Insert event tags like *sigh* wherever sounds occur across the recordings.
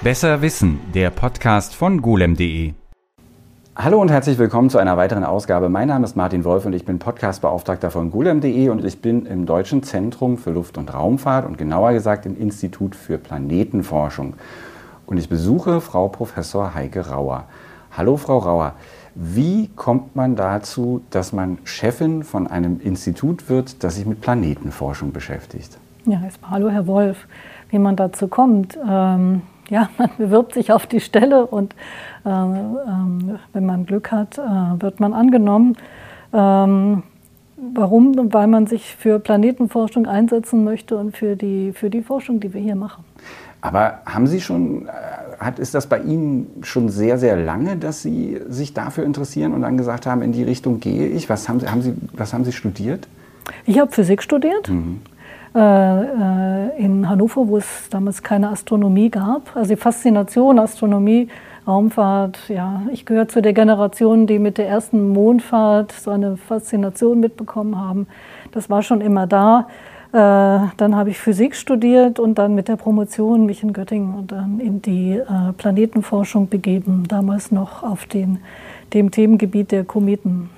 Besser Wissen, der Podcast von golem.de. Hallo und herzlich willkommen zu einer weiteren Ausgabe. Mein Name ist Martin Wolf und ich bin Podcastbeauftragter von golem.de und ich bin im Deutschen Zentrum für Luft- und Raumfahrt und genauer gesagt im Institut für Planetenforschung. Und ich besuche Frau Professor Heike Rauer. Hallo Frau Rauer. Wie kommt man dazu, dass man Chefin von einem Institut wird, das sich mit Planetenforschung beschäftigt? Ja, erstmal hallo Herr Wolf. Wie man dazu kommt, ähm, ja, man bewirbt sich auf die Stelle und äh, ähm, wenn man Glück hat, äh, wird man angenommen. Ähm, warum? Weil man sich für Planetenforschung einsetzen möchte und für die, für die Forschung, die wir hier machen. Aber haben Sie schon, äh, hat, ist das bei Ihnen schon sehr, sehr lange, dass Sie sich dafür interessieren und dann gesagt haben, in die Richtung gehe ich? Was haben Sie, haben Sie, was haben Sie studiert? Ich habe Physik studiert. Mhm. Äh, äh, in Hannover, wo es damals keine Astronomie gab. Also die Faszination Astronomie, Raumfahrt, ja, ich gehöre zu der Generation, die mit der ersten Mondfahrt so eine Faszination mitbekommen haben. Das war schon immer da. Äh, dann habe ich Physik studiert und dann mit der Promotion mich in Göttingen und dann in die Planetenforschung begeben, damals noch auf den, dem Themengebiet der Kometen.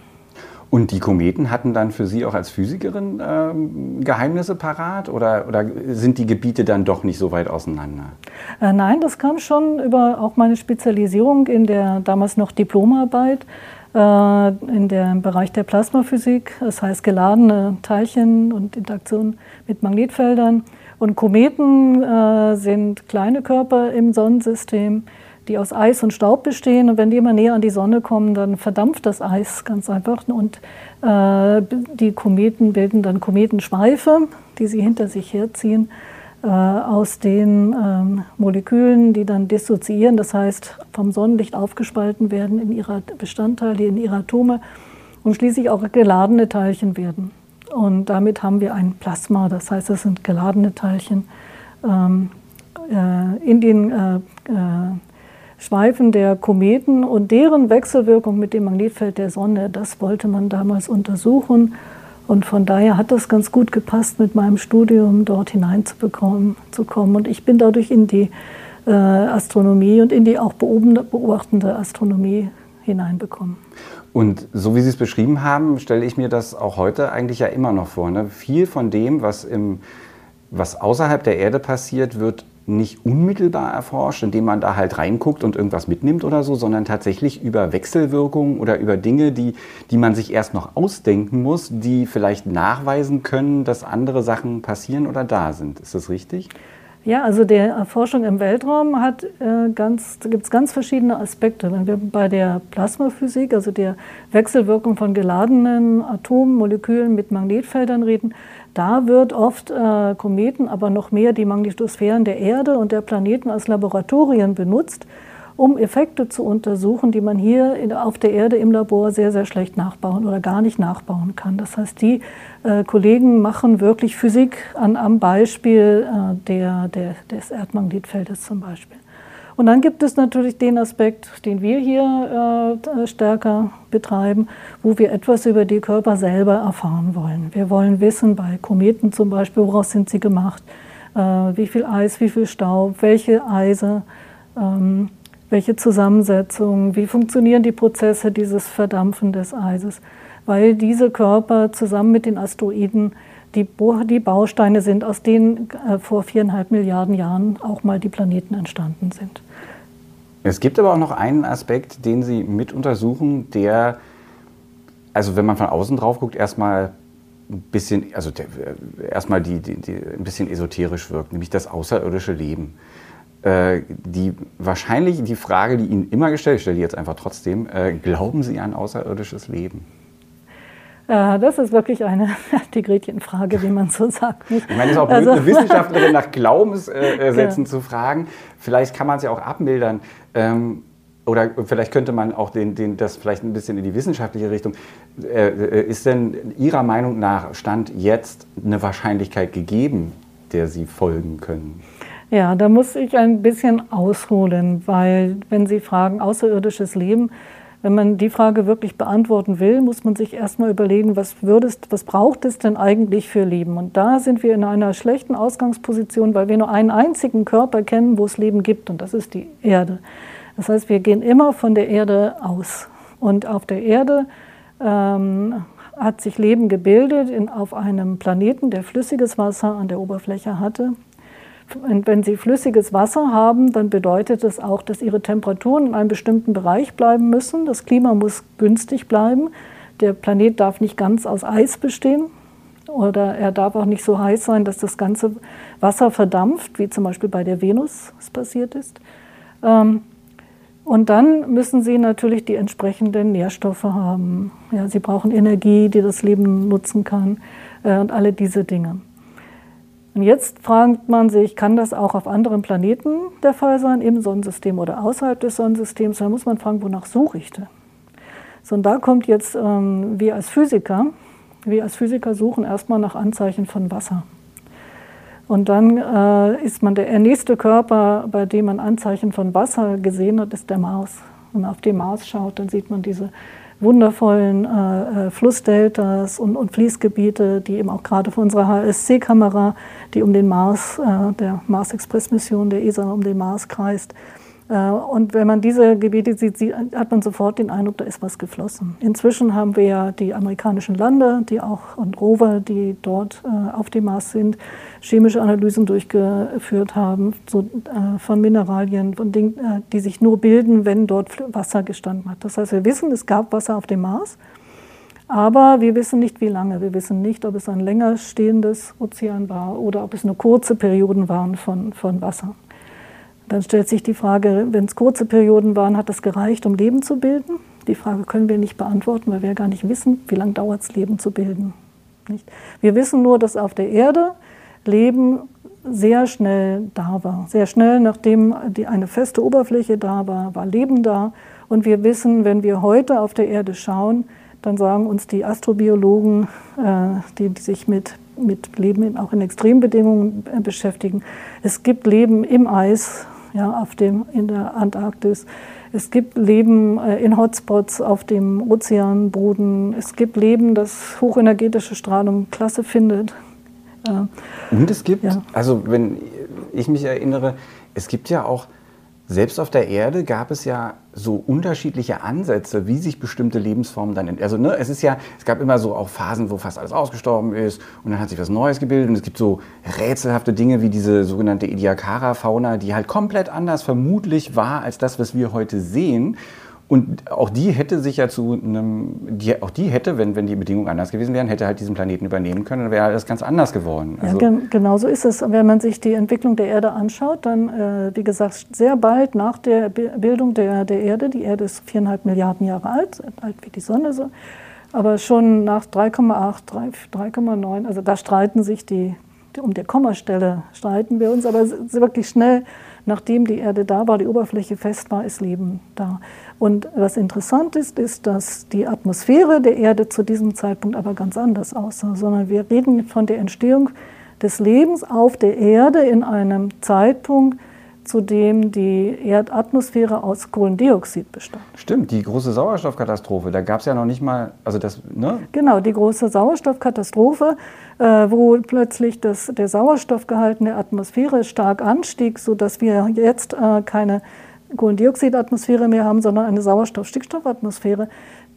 Und die Kometen hatten dann für Sie auch als Physikerin ähm, Geheimnisse parat oder, oder sind die Gebiete dann doch nicht so weit auseinander? Äh, nein, das kam schon über auch meine Spezialisierung in der damals noch Diplomarbeit äh, in dem Bereich der Plasmaphysik, das heißt geladene Teilchen und Interaktion mit Magnetfeldern. Und Kometen äh, sind kleine Körper im Sonnensystem, die aus Eis und Staub bestehen. Und wenn die immer näher an die Sonne kommen, dann verdampft das Eis ganz einfach. Und äh, die Kometen bilden dann Kometenschweife, die sie hinter sich herziehen. Äh, aus den ähm, Molekülen, die dann dissoziieren, das heißt vom Sonnenlicht aufgespalten werden in ihre Bestandteile, in ihre Atome und schließlich auch geladene Teilchen werden. Und damit haben wir ein Plasma, das heißt, es sind geladene Teilchen ähm, äh, in den äh, äh, Schweifen der Kometen und deren Wechselwirkung mit dem Magnetfeld der Sonne, das wollte man damals untersuchen. Und von daher hat das ganz gut gepasst, mit meinem Studium dort hineinzukommen. Zu kommen. Und ich bin dadurch in die äh, Astronomie und in die auch beobachtende Astronomie hineinbekommen. Und so wie Sie es beschrieben haben, stelle ich mir das auch heute eigentlich ja immer noch vor. Ne? Viel von dem, was, im, was außerhalb der Erde passiert, wird nicht unmittelbar erforscht, indem man da halt reinguckt und irgendwas mitnimmt oder so, sondern tatsächlich über Wechselwirkungen oder über Dinge, die, die man sich erst noch ausdenken muss, die vielleicht nachweisen können, dass andere Sachen passieren oder da sind. Ist das richtig? Ja, also der Erforschung im Weltraum hat äh, ganz, gibt es ganz verschiedene Aspekte. Wenn wir bei der Plasmaphysik, also der Wechselwirkung von geladenen Atomen, Molekülen mit Magnetfeldern reden, da wird oft äh, Kometen, aber noch mehr die Magnetosphären der Erde und der Planeten als Laboratorien benutzt, um Effekte zu untersuchen, die man hier auf der Erde im Labor sehr, sehr schlecht nachbauen oder gar nicht nachbauen kann. Das heißt, die äh, Kollegen machen wirklich Physik an, am Beispiel äh, der, der, des Erdmagnetfeldes zum Beispiel. Und dann gibt es natürlich den Aspekt, den wir hier äh, stärker betreiben, wo wir etwas über die Körper selber erfahren wollen. Wir wollen wissen, bei Kometen zum Beispiel, woraus sind sie gemacht, äh, wie viel Eis, wie viel Staub, welche Eise, ähm, welche Zusammensetzung, wie funktionieren die Prozesse dieses Verdampfen des Eises, weil diese Körper zusammen mit den Asteroiden die, die Bausteine sind, aus denen äh, vor viereinhalb Milliarden Jahren auch mal die Planeten entstanden sind. Es gibt aber auch noch einen Aspekt, den Sie mit untersuchen, der, also wenn man von außen drauf guckt, erstmal ein bisschen, also der, erstmal die, die, die, ein bisschen esoterisch wirkt, nämlich das außerirdische Leben. Äh, die wahrscheinlich die Frage, die Ihnen immer gestellt, ich stelle die jetzt einfach trotzdem, äh, glauben Sie an außerirdisches Leben? Äh, das ist wirklich eine *laughs* die Gretchenfrage, wie man so sagt. Ich meine, es ist auch blöd, also, eine Wissenschaftlerin nach Glaubenssätzen zu fragen. Vielleicht kann man es ja auch abmildern. Ähm, oder vielleicht könnte man auch den, den, das vielleicht ein bisschen in die wissenschaftliche Richtung. Äh, ist denn Ihrer Meinung nach Stand jetzt eine Wahrscheinlichkeit gegeben, der Sie folgen können? Ja, da muss ich ein bisschen ausholen, weil wenn Sie fragen, außerirdisches Leben, wenn man die Frage wirklich beantworten will, muss man sich erstmal überlegen, was, würdest, was braucht es denn eigentlich für Leben? Und da sind wir in einer schlechten Ausgangsposition, weil wir nur einen einzigen Körper kennen, wo es Leben gibt, und das ist die Erde. Das heißt, wir gehen immer von der Erde aus. Und auf der Erde ähm, hat sich Leben gebildet in, auf einem Planeten, der flüssiges Wasser an der Oberfläche hatte. Wenn Sie flüssiges Wasser haben, dann bedeutet das auch, dass Ihre Temperaturen in einem bestimmten Bereich bleiben müssen. Das Klima muss günstig bleiben. Der Planet darf nicht ganz aus Eis bestehen oder er darf auch nicht so heiß sein, dass das ganze Wasser verdampft, wie zum Beispiel bei der Venus es passiert ist. Ähm, und dann müssen Sie natürlich die entsprechenden Nährstoffe haben. Ja, Sie brauchen Energie, die das Leben nutzen kann äh, und alle diese Dinge. Und jetzt fragt man sich, kann das auch auf anderen Planeten der Fall sein, im Sonnensystem oder außerhalb des Sonnensystems? Da muss man fragen, wonach suche ich denn? So, und da kommt jetzt, ähm, wir als Physiker, wir als Physiker suchen erstmal nach Anzeichen von Wasser. Und dann äh, ist man der nächste Körper, bei dem man Anzeichen von Wasser gesehen hat, ist der Mars. Man auf den Mars schaut, dann sieht man diese wundervollen äh, äh, Flussdeltas und, und, Fließgebiete, die eben auch gerade von unserer HSC-Kamera, die um den Mars, äh, der Mars-Express-Mission der ESA um den Mars kreist, und wenn man diese Gebiete sieht, hat man sofort den Eindruck, da ist was geflossen. Inzwischen haben wir ja die amerikanischen Lander, die auch und Rover, die dort äh, auf dem Mars sind, chemische Analysen durchgeführt haben äh, von Mineralien, von Dingen, die sich nur bilden, wenn dort Wasser gestanden hat. Das heißt, wir wissen, es gab Wasser auf dem Mars. Aber wir wissen nicht, wie lange. Wir wissen nicht, ob es ein länger stehendes Ozean war oder ob es nur kurze Perioden waren von, von Wasser. Dann stellt sich die Frage, wenn es kurze Perioden waren, hat das gereicht, um Leben zu bilden? Die Frage können wir nicht beantworten, weil wir gar nicht wissen, wie lange dauert es, Leben zu bilden. Nicht? Wir wissen nur, dass auf der Erde Leben sehr schnell da war. Sehr schnell, nachdem eine feste Oberfläche da war, war Leben da. Und wir wissen, wenn wir heute auf der Erde schauen, dann sagen uns die Astrobiologen, äh, die, die sich mit, mit Leben auch in Extrembedingungen äh, beschäftigen, es gibt Leben im Eis, ja, auf dem, in der Antarktis. Es gibt Leben äh, in Hotspots auf dem Ozeanboden. Es gibt Leben, das hochenergetische Strahlung klasse findet. Äh, Und es gibt, ja. also wenn ich mich erinnere, es gibt ja auch selbst auf der Erde gab es ja so unterschiedliche Ansätze, wie sich bestimmte Lebensformen dann. Also ne, es ist ja, es gab immer so auch Phasen, wo fast alles ausgestorben ist und dann hat sich was Neues gebildet und es gibt so rätselhafte Dinge wie diese sogenannte Ediacara-Fauna, die halt komplett anders vermutlich war als das, was wir heute sehen. Und auch die hätte sich ja zu einem, die, auch die hätte, wenn, wenn die Bedingungen anders gewesen wären, hätte halt diesen Planeten übernehmen können, dann wäre alles ganz anders geworden. Also ja, genau so ist es. Wenn man sich die Entwicklung der Erde anschaut, dann, äh, wie gesagt, sehr bald nach der Bildung der, der Erde, die Erde ist viereinhalb Milliarden Jahre alt, alt wie die Sonne so, aber schon nach 3,8, 3,9, also da streiten sich die, um der Kommastelle streiten wir uns, aber wirklich schnell, nachdem die Erde da war, die Oberfläche fest war, ist Leben da. Und was interessant ist, ist, dass die Atmosphäre der Erde zu diesem Zeitpunkt aber ganz anders aussah, sondern wir reden von der Entstehung des Lebens auf der Erde in einem Zeitpunkt, zu dem die Erdatmosphäre aus Kohlendioxid bestand. Stimmt, die große Sauerstoffkatastrophe, da gab es ja noch nicht mal, also das, ne? Genau, die große Sauerstoffkatastrophe, äh, wo plötzlich das, der Sauerstoffgehalt in der Atmosphäre stark anstieg, sodass wir jetzt äh, keine Kohlendioxidatmosphäre mehr haben, sondern eine Sauerstoff-Stickstoffatmosphäre.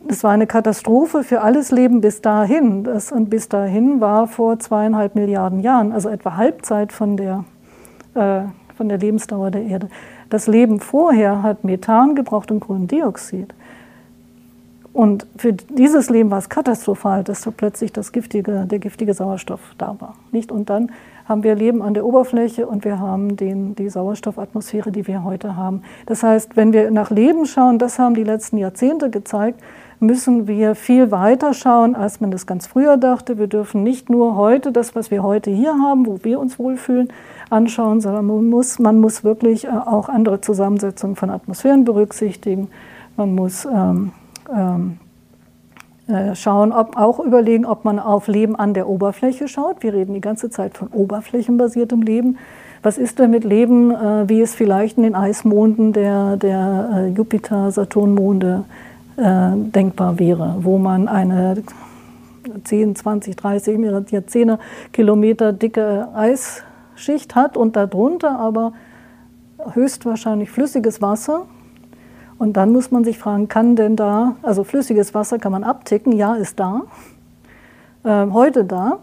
Es war eine Katastrophe für alles Leben bis dahin. Das, und bis dahin war vor zweieinhalb Milliarden Jahren, also etwa Halbzeit von der, äh, von der Lebensdauer der Erde. Das Leben vorher hat Methan gebraucht und Kohlendioxid. Und für dieses Leben war es katastrophal, dass da plötzlich das giftige, der giftige Sauerstoff da war. Nicht? Und dann haben wir Leben an der Oberfläche und wir haben den, die Sauerstoffatmosphäre, die wir heute haben. Das heißt, wenn wir nach Leben schauen, das haben die letzten Jahrzehnte gezeigt, müssen wir viel weiter schauen, als man das ganz früher dachte. Wir dürfen nicht nur heute das, was wir heute hier haben, wo wir uns wohlfühlen, anschauen, sondern man muss, man muss wirklich äh, auch andere Zusammensetzungen von Atmosphären berücksichtigen. Man muss ähm, ähm, äh, schauen, ob, auch überlegen, ob man auf Leben an der Oberfläche schaut. Wir reden die ganze Zeit von oberflächenbasiertem Leben. Was ist denn mit Leben, äh, wie es vielleicht in den Eismonden der, der äh, Jupiter-Saturnmonde äh, denkbar wäre, wo man eine 10, 20, 30, Jahrzehnte Kilometer dicke Eisschicht hat und darunter aber höchstwahrscheinlich flüssiges Wasser. Und dann muss man sich fragen, kann denn da, also flüssiges Wasser kann man abticken, ja, ist da, äh, heute da,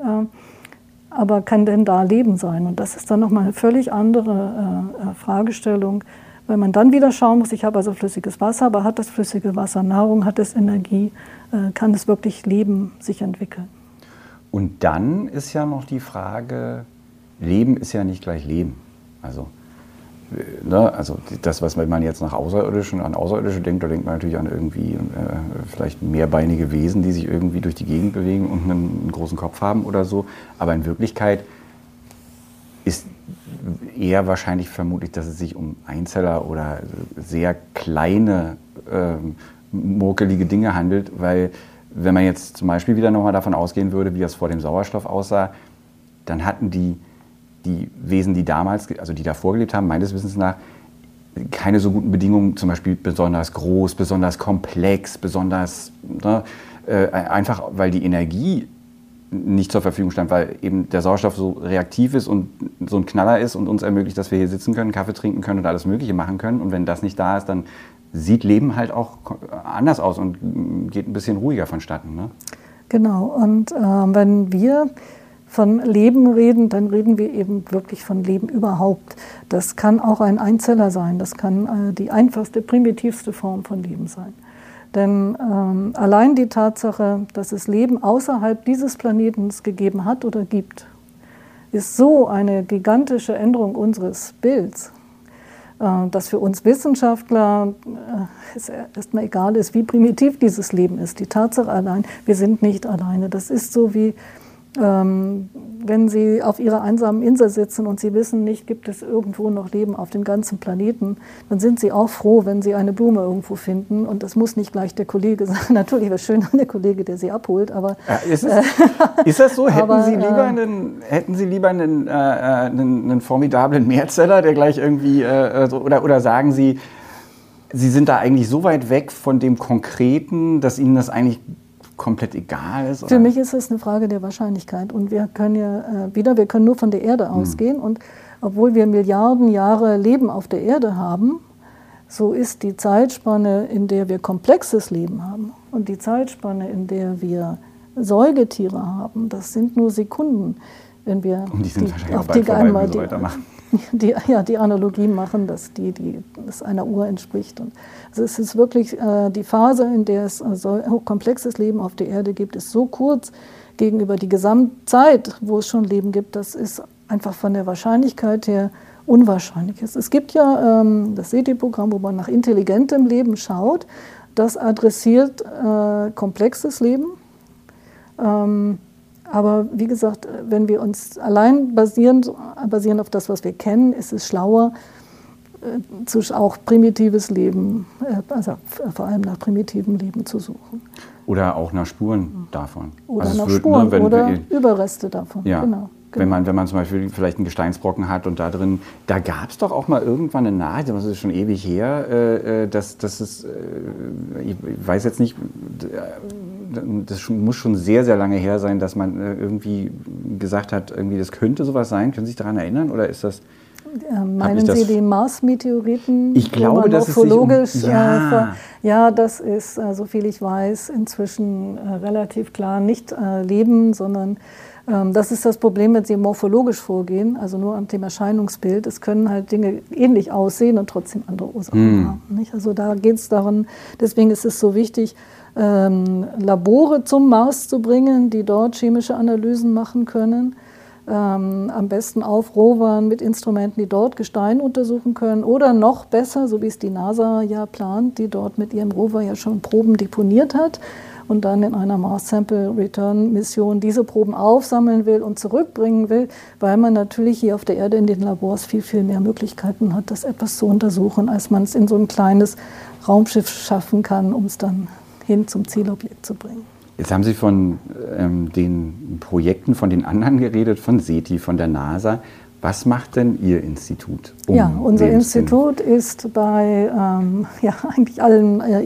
äh, aber kann denn da Leben sein? Und das ist dann nochmal eine völlig andere äh, Fragestellung, weil man dann wieder schauen muss, ich habe also flüssiges Wasser, aber hat das flüssige Wasser Nahrung, hat es Energie, äh, kann es wirklich Leben sich entwickeln? Und dann ist ja noch die Frage, Leben ist ja nicht gleich Leben. Also, äh, ne, also das, was man jetzt nach Außerirdischen, an Außerirdische denkt, da denkt man natürlich an irgendwie äh, vielleicht mehrbeinige Wesen, die sich irgendwie durch die Gegend bewegen und einen, einen großen Kopf haben oder so. Aber in Wirklichkeit eher wahrscheinlich vermutlich, dass es sich um Einzeller oder sehr kleine, äh, murkelige Dinge handelt, weil wenn man jetzt zum Beispiel wieder nochmal davon ausgehen würde, wie das vor dem Sauerstoff aussah, dann hatten die, die Wesen, die damals, also die davor gelebt haben, meines Wissens nach, keine so guten Bedingungen, zum Beispiel besonders groß, besonders komplex, besonders ne, äh, einfach, weil die Energie nicht zur Verfügung stand, weil eben der Sauerstoff so reaktiv ist und so ein Knaller ist und uns ermöglicht, dass wir hier sitzen können, Kaffee trinken können und alles Mögliche machen können. Und wenn das nicht da ist, dann sieht Leben halt auch anders aus und geht ein bisschen ruhiger vonstatten. Ne? Genau. Und äh, wenn wir von Leben reden, dann reden wir eben wirklich von Leben überhaupt. Das kann auch ein Einzeller sein. Das kann äh, die einfachste, primitivste Form von Leben sein. Denn ähm, allein die Tatsache, dass es Leben außerhalb dieses Planeten gegeben hat oder gibt, ist so eine gigantische Änderung unseres Bilds, äh, dass für uns Wissenschaftler äh, es erstmal egal ist, wie primitiv dieses Leben ist. Die Tatsache allein, wir sind nicht alleine. Das ist so wie ähm, wenn Sie auf Ihrer einsamen Insel sitzen und Sie wissen nicht, gibt es irgendwo noch Leben auf dem ganzen Planeten, dann sind Sie auch froh, wenn Sie eine Blume irgendwo finden. Und das muss nicht gleich der Kollege *laughs* sein. Natürlich wäre es schön, der Kollege, der Sie abholt. Aber ja, ist, es, ist, das so? *laughs* Hätten, aber, Sie lieber äh, einen, hätten Sie lieber einen, äh, einen, einen formidablen Mehrzeller, der gleich irgendwie, äh, so, oder, oder sagen Sie, Sie sind da eigentlich so weit weg von dem Konkreten, dass Ihnen das eigentlich komplett egal ist? Oder? Für mich ist es eine Frage der Wahrscheinlichkeit. Und wir können ja äh, wieder, wir können nur von der Erde hm. ausgehen. Und obwohl wir Milliarden Jahre Leben auf der Erde haben, so ist die Zeitspanne, in der wir komplexes Leben haben und die Zeitspanne, in der wir Säugetiere haben, das sind nur Sekunden, wenn wir und die, sind die, auf die einmal die, weitermachen *laughs* die, ja, die Analogie machen, dass die, die das einer Uhr entspricht. Und also es ist wirklich äh, die Phase, in der es also hochkomplexes Leben auf der Erde gibt, ist so kurz gegenüber die Gesamtzeit, wo es schon Leben gibt. Das ist einfach von der Wahrscheinlichkeit her unwahrscheinlich. Es gibt ja ähm, das SETI-Programm, wo man nach intelligentem Leben schaut. Das adressiert äh, komplexes Leben. Ähm, aber wie gesagt, wenn wir uns allein basierend, basierend auf das, was wir kennen, ist es schlauer, äh, auch primitives Leben, äh, also vor allem nach primitivem Leben zu suchen. Oder auch nach Spuren davon. Oder also nach wird, Spuren ne, oder Überreste davon. Ja. Genau. Genau. Wenn, man, wenn man zum Beispiel vielleicht einen Gesteinsbrocken hat und da drin, da gab es doch auch mal irgendwann eine Nachricht, das ist schon ewig her, äh, äh dass, dass es, äh, ich weiß jetzt nicht, das muss schon sehr, sehr lange her sein, dass man äh, irgendwie gesagt hat, irgendwie das könnte sowas sein. Können Sie sich daran erinnern oder ist das... Äh, meinen Sie die Mars-Meteoriten? Ich glaube, das ist morphologisch. Um, ja. Äh, ja, das ist, äh, so viel ich weiß, inzwischen äh, relativ klar nicht Leben, sondern das ist das Problem, wenn Sie morphologisch vorgehen, also nur am Thema Erscheinungsbild. Es können halt Dinge ähnlich aussehen und trotzdem andere Ursachen mm. haben. Nicht? Also da geht es darum, deswegen ist es so wichtig, ähm, Labore zum Mars zu bringen, die dort chemische Analysen machen können. Ähm, am besten auf Rovern mit Instrumenten, die dort Gestein untersuchen können. Oder noch besser, so wie es die NASA ja plant, die dort mit ihrem Rover ja schon Proben deponiert hat und dann in einer Mars Sample Return Mission diese Proben aufsammeln will und zurückbringen will, weil man natürlich hier auf der Erde in den Labors viel, viel mehr Möglichkeiten hat, das etwas zu untersuchen, als man es in so ein kleines Raumschiff schaffen kann, um es dann hin zum Zielobjekt zu bringen. Jetzt haben Sie von ähm, den Projekten von den anderen geredet, von SETI, von der NASA. Was macht denn Ihr Institut? Um ja, unser Institut ist bei ähm, ja, *laughs* eigentlich allen äh,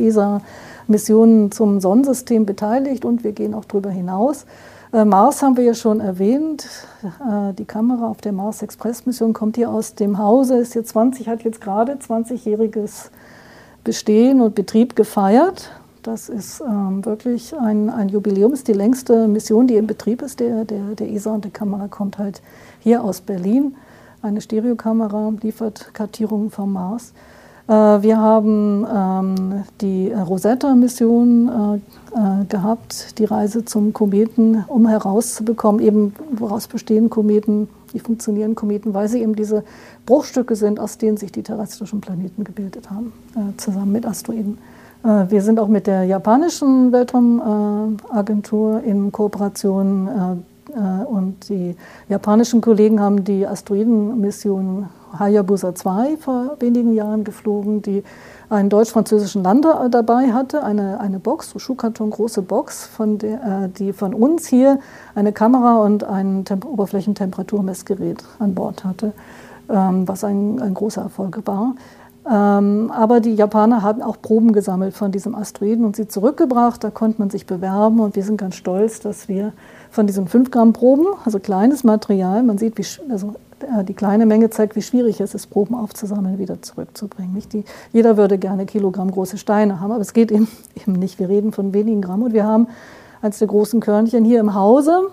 ESA-Missionen zum Sonnensystem beteiligt und wir gehen auch darüber hinaus. Äh, Mars haben wir ja schon erwähnt. Äh, die Kamera auf der Mars Express Mission kommt hier aus dem Hause, ist jetzt 20, hat jetzt gerade 20-jähriges Bestehen und Betrieb gefeiert. Das ist ähm, wirklich ein, ein Jubiläum, ist die längste Mission, die im Betrieb ist, der, der, der ESA und die Kamera kommt halt hier aus Berlin. Eine Stereokamera liefert Kartierungen vom Mars. Äh, wir haben ähm, die Rosetta-Mission äh, äh, gehabt, die Reise zum Kometen, um herauszubekommen, eben woraus bestehen Kometen, wie funktionieren Kometen, weil sie eben diese Bruchstücke sind, aus denen sich die terrestrischen Planeten gebildet haben, zusammen mit Asteroiden. Wir sind auch mit der japanischen Weltraumagentur in Kooperation und die japanischen Kollegen haben die Asteroidenmission Hayabusa 2 vor wenigen Jahren geflogen, die einen deutsch-französischen Lander dabei hatte, eine, eine Box, so Schuhkarton, große Box, von der, äh, die von uns hier eine Kamera und ein Temp Oberflächentemperaturmessgerät an Bord hatte, ähm, was ein, ein großer Erfolg war. Ähm, aber die Japaner haben auch Proben gesammelt von diesem Asteroiden und sie zurückgebracht. Da konnte man sich bewerben und wir sind ganz stolz, dass wir von diesen 5 Gramm Proben, also kleines Material, man sieht, wie, also äh, die kleine Menge zeigt, wie schwierig es ist, Proben aufzusammeln, wieder zurückzubringen. Die, jeder würde gerne Kilogramm große Steine haben, aber es geht eben, *laughs* eben nicht. Wir reden von wenigen Gramm und wir haben eines der großen Körnchen hier im Hause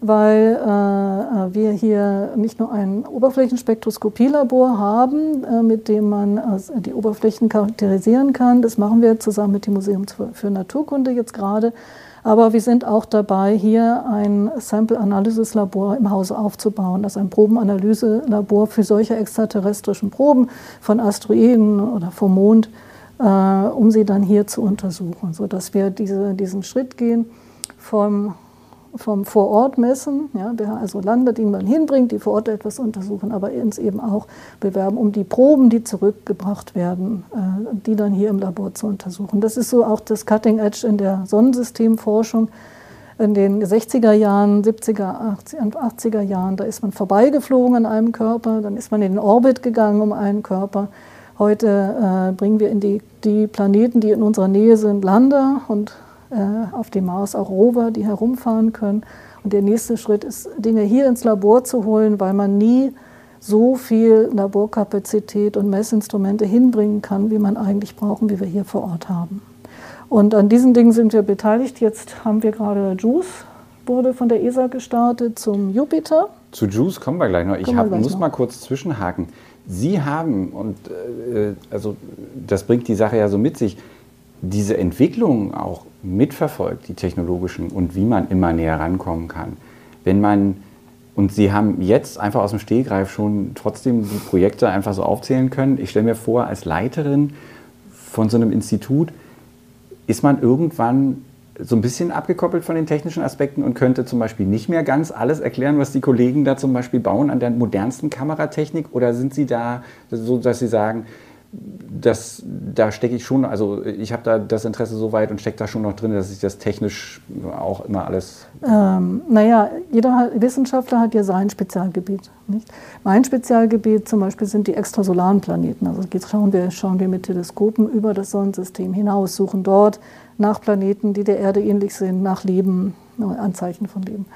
weil äh, wir hier nicht nur ein Oberflächenspektroskopielabor haben, äh, mit dem man äh, die Oberflächen charakterisieren kann. Das machen wir zusammen mit dem Museum für Naturkunde jetzt gerade. Aber wir sind auch dabei, hier ein Sample-Analysis-Labor im Hause aufzubauen, also ein Probenanalyse-Labor für solche extraterrestrischen Proben von Asteroiden oder vom Mond, äh, um sie dann hier zu untersuchen, sodass wir diese, diesen Schritt gehen vom vom Vorortmessen, ja, also Lande, die man hinbringt, die vor Ort etwas untersuchen, aber uns eben auch bewerben, um die Proben, die zurückgebracht werden, äh, die dann hier im Labor zu untersuchen. Das ist so auch das Cutting Edge in der Sonnensystemforschung. In den 60er Jahren, 70er, 80er Jahren, da ist man vorbeigeflogen an einem Körper, dann ist man in den Orbit gegangen um einen Körper. Heute äh, bringen wir in die, die Planeten, die in unserer Nähe sind, Lander und auf dem Mars auch Rover, die herumfahren können. Und der nächste Schritt ist, Dinge hier ins Labor zu holen, weil man nie so viel Laborkapazität und Messinstrumente hinbringen kann, wie man eigentlich brauchen, wie wir hier vor Ort haben. Und an diesen Dingen sind wir beteiligt. Jetzt haben wir gerade JUICE, wurde von der ESA gestartet zum Jupiter. Zu JUICE kommen wir gleich noch. Ich hab, muss noch. mal kurz zwischenhaken. Sie haben, und äh, also das bringt die Sache ja so mit sich, diese Entwicklung auch mitverfolgt, die technologischen und wie man immer näher rankommen kann. Wenn man, und Sie haben jetzt einfach aus dem Stehgreif schon trotzdem die Projekte einfach so aufzählen können. Ich stelle mir vor, als Leiterin von so einem Institut ist man irgendwann so ein bisschen abgekoppelt von den technischen Aspekten und könnte zum Beispiel nicht mehr ganz alles erklären, was die Kollegen da zum Beispiel bauen an der modernsten Kameratechnik? Oder sind Sie da so, dass Sie sagen, das, da stecke ich schon, also ich habe da das Interesse so weit und stecke da schon noch drin, dass ich das technisch auch immer alles. Ähm, naja, jeder Wissenschaftler hat ja sein Spezialgebiet. Nicht? Mein Spezialgebiet zum Beispiel sind die extrasolaren Planeten. Also schauen wir, schauen wir mit Teleskopen über das Sonnensystem hinaus, suchen dort nach Planeten, die der Erde ähnlich sind, nach Leben, Anzeichen von Leben.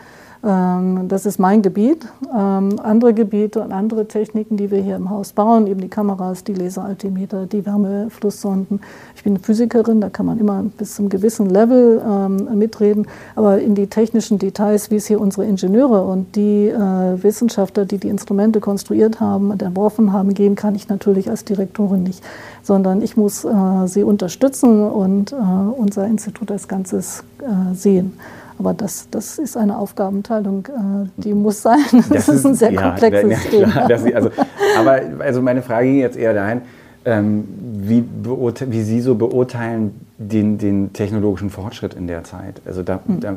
Ähm, das ist mein Gebiet. Ähm, andere Gebiete und andere Techniken, die wir hier im Haus bauen, eben die Kameras, die Laseraltimeter, die Wärmeflusssonden. Ich bin Physikerin, da kann man immer bis zum gewissen Level ähm, mitreden. Aber in die technischen Details, wie es hier unsere Ingenieure und die äh, Wissenschaftler, die die Instrumente konstruiert haben und entworfen haben, gehen, kann ich natürlich als Direktorin nicht. Sondern ich muss äh, sie unterstützen und äh, unser Institut als Ganzes sehen. Aber das, das ist eine Aufgabenteilung, äh, die muss sein. *laughs* Das, das ist, ein sehr ja, komplexes ja, Thema. Klar, also, aber also meine Frage ging jetzt eher dahin, ähm, wie, wie, Sie so beurteilen den, den, technologischen Fortschritt in der Zeit. Also da, hm. da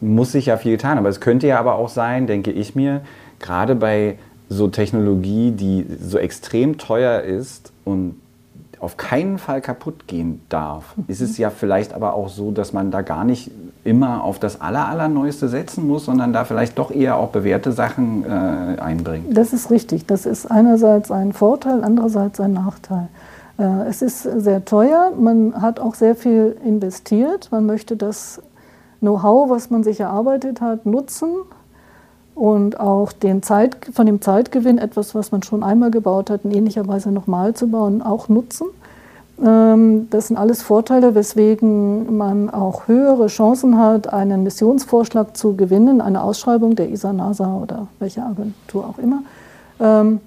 muss sich ja viel getan. Aber es könnte ja aber auch sein, denke ich mir, gerade bei so Technologie, die so extrem teuer ist und auf keinen Fall kaputt gehen darf, mhm. ist es ja vielleicht aber auch so, dass man da gar nicht immer auf das Aller, Allerneueste setzen muss, sondern da vielleicht doch eher auch bewährte Sachen äh, einbringt. Das ist richtig. Das ist einerseits ein Vorteil, andererseits ein Nachteil. Äh, es ist sehr teuer, man hat auch sehr viel investiert, man möchte das Know-how, was man sich erarbeitet hat, nutzen und auch den Zeit, von dem Zeitgewinn, etwas, was man schon einmal gebaut hat, in ähnlicher Weise nochmal zu bauen, auch nutzen. Ähm, das sind alles Vorteile, weswegen man auch höhere Chancen hat, einen Missionsvorschlag zu gewinnen, eine Ausschreibung der ISA, NASA oder welche Agentur auch immer, ähm,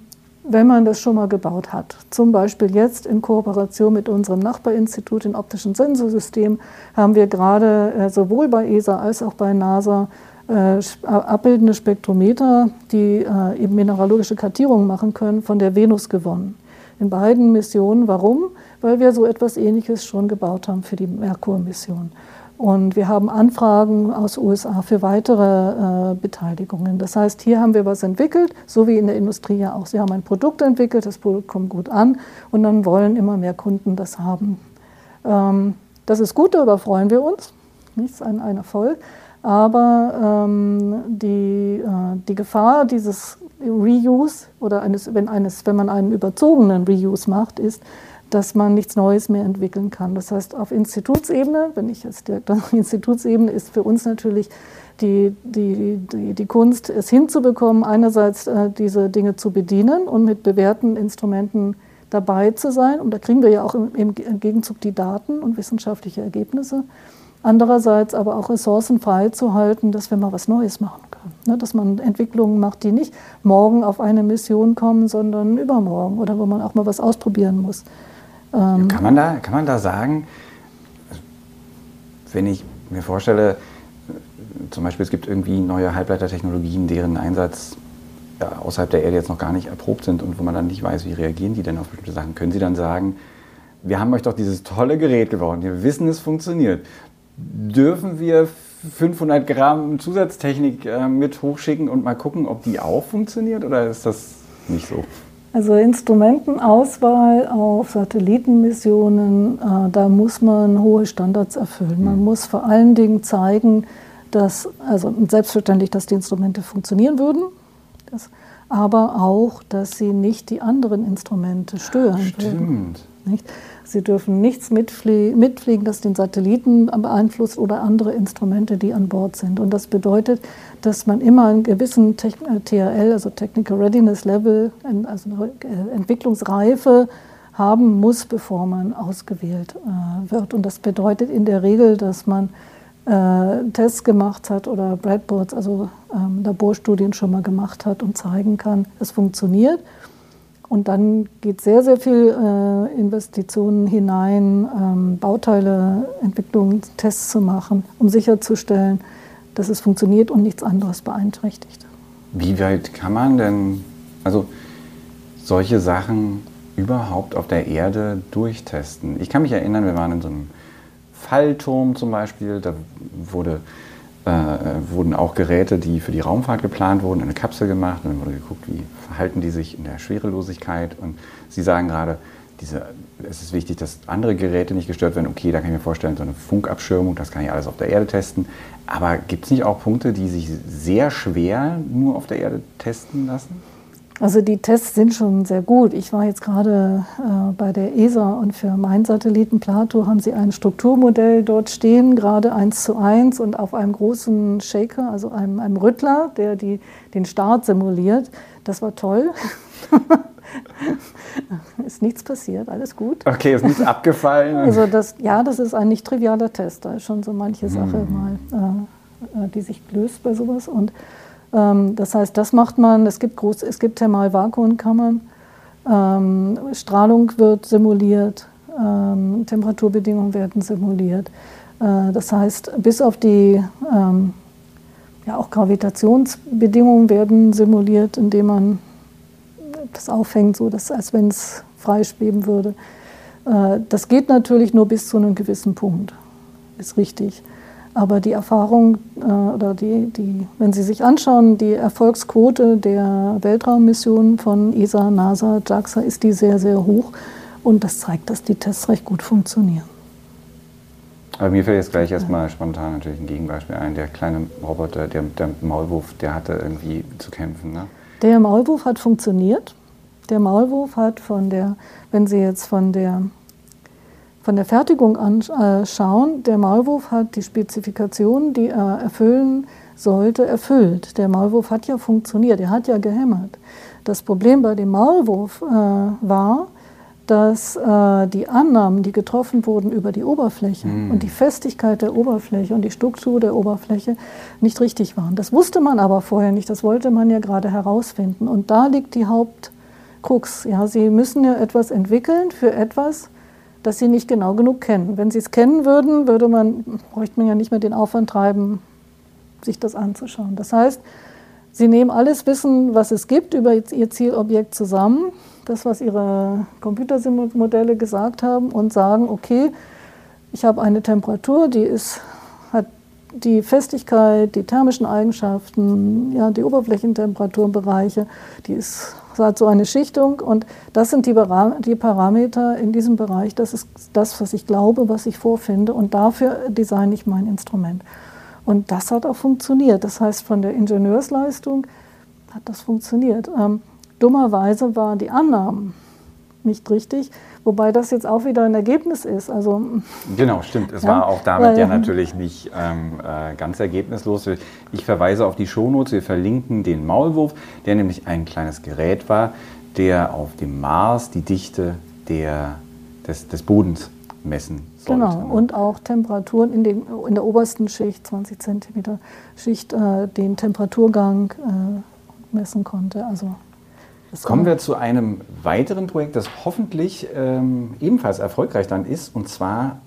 wenn man das schon mal gebaut hat. Zum Beispiel jetzt in Kooperation mit unserem Nachbarinstitut in optischen Sensorsystem haben wir gerade äh, sowohl bei ESA als auch bei NASA äh, abbildende Spektrometer, die äh, eben mineralogische Kartierungen machen können, von der Venus gewonnen. In beiden Missionen. Warum? Weil wir so etwas Ähnliches schon gebaut haben für die Merkur-Mission. Und wir haben Anfragen aus USA für weitere äh, Beteiligungen. Das heißt, hier haben wir was entwickelt, so wie in der Industrie ja auch. Sie haben ein Produkt entwickelt, das Produkt kommt gut an und dann wollen immer mehr Kunden das haben. Ähm, das ist gut, darüber freuen wir uns. Nichts ein, ein Erfolg. Aber ähm, die, äh, die Gefahr dieses Reuse oder eines, wenn, eines, wenn man einen überzogenen Reuse macht, ist, dass man nichts Neues mehr entwickeln kann. Das heißt, auf Institutsebene, wenn ich jetzt direkt auf *laughs* Institutsebene, ist für uns natürlich die, die, die, die Kunst, es hinzubekommen, einerseits äh, diese Dinge zu bedienen und mit bewährten Instrumenten dabei zu sein. Und da kriegen wir ja auch im, im Gegenzug die Daten und wissenschaftliche Ergebnisse. Andererseits aber auch Ressourcen freizuhalten, dass wir mal was Neues machen können. Ne? Dass man Entwicklungen macht, die nicht morgen auf eine Mission kommen, sondern übermorgen oder wo man auch mal was ausprobieren muss. Ähm kann, man da, kann man da sagen, wenn ich mir vorstelle, zum Beispiel es gibt irgendwie neue Halbleitertechnologien, deren Einsatz ja, außerhalb der Erde jetzt noch gar nicht erprobt sind und wo man dann nicht weiß, wie reagieren die denn auf bestimmte Sachen, können Sie dann sagen, wir haben euch doch dieses tolle Gerät gebaut, wir wissen, es funktioniert. Dürfen wir 500 Gramm Zusatztechnik äh, mit hochschicken und mal gucken, ob die auch funktioniert oder ist das nicht so? Also Instrumentenauswahl auf Satellitenmissionen, äh, da muss man hohe Standards erfüllen. Man mhm. muss vor allen Dingen zeigen, dass, also selbstverständlich, dass die Instrumente funktionieren würden, das, aber auch, dass sie nicht die anderen Instrumente stören. Stimmt. Würden, nicht? Sie dürfen nichts mitfliegen, mitfliegen, das den Satelliten beeinflusst oder andere Instrumente, die an Bord sind. Und das bedeutet, dass man immer einen gewissen TRL, also Technical Readiness Level, also äh, Entwicklungsreife haben muss, bevor man ausgewählt äh, wird. Und das bedeutet in der Regel, dass man äh, Tests gemacht hat oder Breadboards, also ähm, Laborstudien schon mal gemacht hat und zeigen kann, es funktioniert. Und dann geht sehr, sehr viel äh, Investitionen hinein, ähm, Bauteile, Entwicklung, Tests zu machen, um sicherzustellen, dass es funktioniert und nichts anderes beeinträchtigt. Wie weit kann man denn also solche Sachen überhaupt auf der Erde durchtesten? Ich kann mich erinnern, wir waren in so einem Fallturm zum Beispiel, da wurde äh, wurden auch Geräte, die für die Raumfahrt geplant wurden, in eine Kapsel gemacht und dann wurde geguckt, wie verhalten die sich in der Schwerelosigkeit. Und Sie sagen gerade, diese, es ist wichtig, dass andere Geräte nicht gestört werden. Okay, da kann ich mir vorstellen, so eine Funkabschirmung, das kann ich alles auf der Erde testen. Aber gibt es nicht auch Punkte, die sich sehr schwer nur auf der Erde testen lassen? Also die Tests sind schon sehr gut. Ich war jetzt gerade äh, bei der ESA und für meinen Satelliten Plato haben sie ein Strukturmodell dort stehen, gerade eins zu eins und auf einem großen Shaker, also einem, einem Rüttler, der die, den Start simuliert. Das war toll. *laughs* ist nichts passiert, alles gut. Okay, ist nichts abgefallen. Also das, ja, das ist ein nicht trivialer Test. Da ist schon so manche Sache hm. mal, äh, äh, die sich löst bei sowas und ähm, das heißt, das macht man, es gibt, groß, es gibt Thermal-Vakuumkammern, ähm, Strahlung wird simuliert, ähm, Temperaturbedingungen werden simuliert. Äh, das heißt, bis auf die ähm, ja, auch Gravitationsbedingungen werden simuliert, indem man das aufhängt, so dass, als wenn es freischweben würde. Äh, das geht natürlich nur bis zu einem gewissen Punkt, ist richtig. Aber die Erfahrung äh, oder die, die, wenn Sie sich anschauen, die Erfolgsquote der Weltraummissionen von ESA, NASA, JAXA ist die sehr, sehr hoch. Und das zeigt, dass die Tests recht gut funktionieren. Aber mir fällt jetzt gleich erstmal spontan natürlich ein Gegenbeispiel ein. Der kleine Roboter, der, der Maulwurf, der hatte irgendwie zu kämpfen. Ne? Der Maulwurf hat funktioniert. Der Maulwurf hat von der, wenn Sie jetzt von der, von der Fertigung anschauen, der Maulwurf hat die Spezifikationen, die er erfüllen sollte, erfüllt. Der Maulwurf hat ja funktioniert, er hat ja gehämmert. Das Problem bei dem Maulwurf äh, war, dass äh, die Annahmen, die getroffen wurden über die Oberfläche mm. und die Festigkeit der Oberfläche und die Struktur der Oberfläche nicht richtig waren. Das wusste man aber vorher nicht, das wollte man ja gerade herausfinden. Und da liegt die Hauptkrux. Ja, Sie müssen ja etwas entwickeln für etwas, das Sie nicht genau genug kennen. Wenn Sie es kennen würden, würde man, bräuchte man ja nicht mehr den Aufwand treiben, sich das anzuschauen. Das heißt, Sie nehmen alles Wissen, was es gibt, über Ihr Zielobjekt zusammen das, was Ihre Computermodelle gesagt haben, und sagen, okay, ich habe eine Temperatur, die ist, hat die Festigkeit, die thermischen Eigenschaften, ja, die Oberflächentemperaturbereiche, die ist, hat so eine Schichtung und das sind die, die Parameter in diesem Bereich, das ist das, was ich glaube, was ich vorfinde und dafür designe ich mein Instrument. Und das hat auch funktioniert. Das heißt, von der Ingenieursleistung hat das funktioniert. Dummerweise waren die Annahmen nicht richtig, wobei das jetzt auch wieder ein Ergebnis ist. Also, genau, stimmt. Es ja, war auch damit weil, ja natürlich nicht ähm, äh, ganz ergebnislos. Ich verweise auf die Shownotes. Wir verlinken den Maulwurf, der nämlich ein kleines Gerät war, der auf dem Mars die Dichte der, des, des Bodens messen sollte. Genau, und auch Temperaturen in, den, in der obersten Schicht, 20 cm Schicht, äh, den Temperaturgang äh, messen konnte. Also Kommen wir zu einem weiteren Projekt, das hoffentlich ähm, ebenfalls erfolgreich dann ist. Und zwar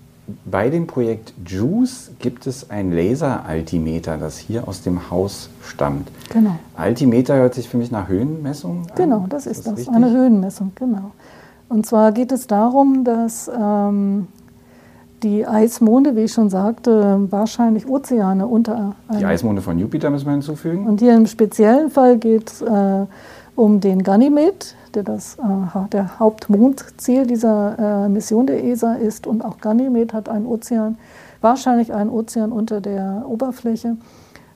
bei dem Projekt JUICE gibt es ein Laser-Altimeter, das hier aus dem Haus stammt. Genau. Altimeter hört sich für mich nach Höhenmessung an. Genau, das ist, ist das, richtig? eine Höhenmessung, genau. Und zwar geht es darum, dass ähm, die Eismonde, wie ich schon sagte, wahrscheinlich Ozeane unter. Die Eismonde von Jupiter müssen wir hinzufügen. Und hier im speziellen Fall geht es äh, um den Ganymed, der das äh, der Hauptmondziel dieser äh, Mission der ESA ist. Und auch Ganymed hat einen Ozean, wahrscheinlich einen Ozean unter der Oberfläche.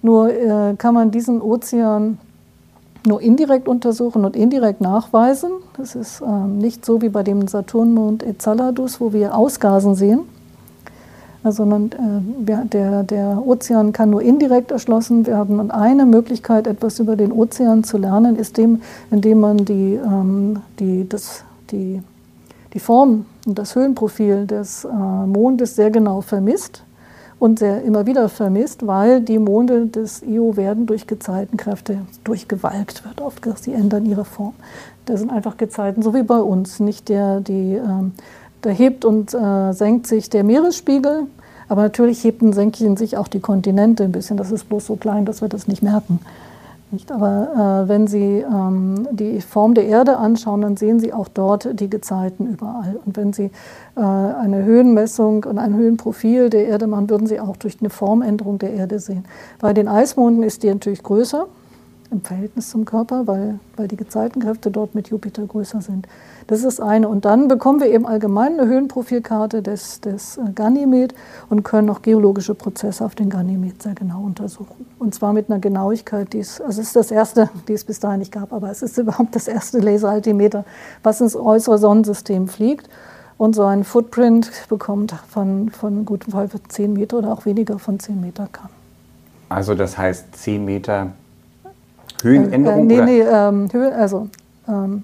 Nur äh, kann man diesen Ozean nur indirekt untersuchen und indirekt nachweisen. Das ist ähm, nicht so wie bei dem Saturnmond Enceladus, wo wir Ausgasen sehen sondern äh, der, der Ozean kann nur indirekt erschlossen werden. Und eine Möglichkeit, etwas über den Ozean zu lernen, ist dem, indem man die, ähm, die, das, die, die Form und das Höhenprofil des äh, Mondes sehr genau vermisst und sehr immer wieder vermisst, weil die Monde des Io werden durch Gezeitenkräfte durchgewalkt wird. Oft sie ändern ihre Form. Das sind einfach Gezeiten, so wie bei uns. Nicht der, die, ähm, da hebt und äh, senkt sich der Meeresspiegel, aber natürlich hebt und senken sich auch die Kontinente ein bisschen. Das ist bloß so klein, dass wir das nicht merken. Nicht? Aber äh, wenn Sie ähm, die Form der Erde anschauen, dann sehen Sie auch dort die Gezeiten überall. Und wenn Sie äh, eine Höhenmessung und ein Höhenprofil der Erde machen, würden Sie auch durch eine Formänderung der Erde sehen. Bei den Eismonden ist die natürlich größer im Verhältnis zum Körper, weil, weil die Gezeitenkräfte dort mit Jupiter größer sind. Das ist eine. Und dann bekommen wir eben allgemein eine Höhenprofilkarte des, des äh, Ganymed und können auch geologische Prozesse auf den Ganymed sehr genau untersuchen. Und zwar mit einer Genauigkeit, die es, also es ist das erste, die es bis dahin nicht gab, aber es ist *laughs* überhaupt das erste Laseraltimeter, was ins äußere Sonnensystem fliegt und so einen Footprint bekommt von, von gutem Fall 10 Meter oder auch weniger von 10 Meter kann. Also das heißt 10 Meter Höhenänderung? Äh, äh, nee, nee, ähm, Höhe, also ähm,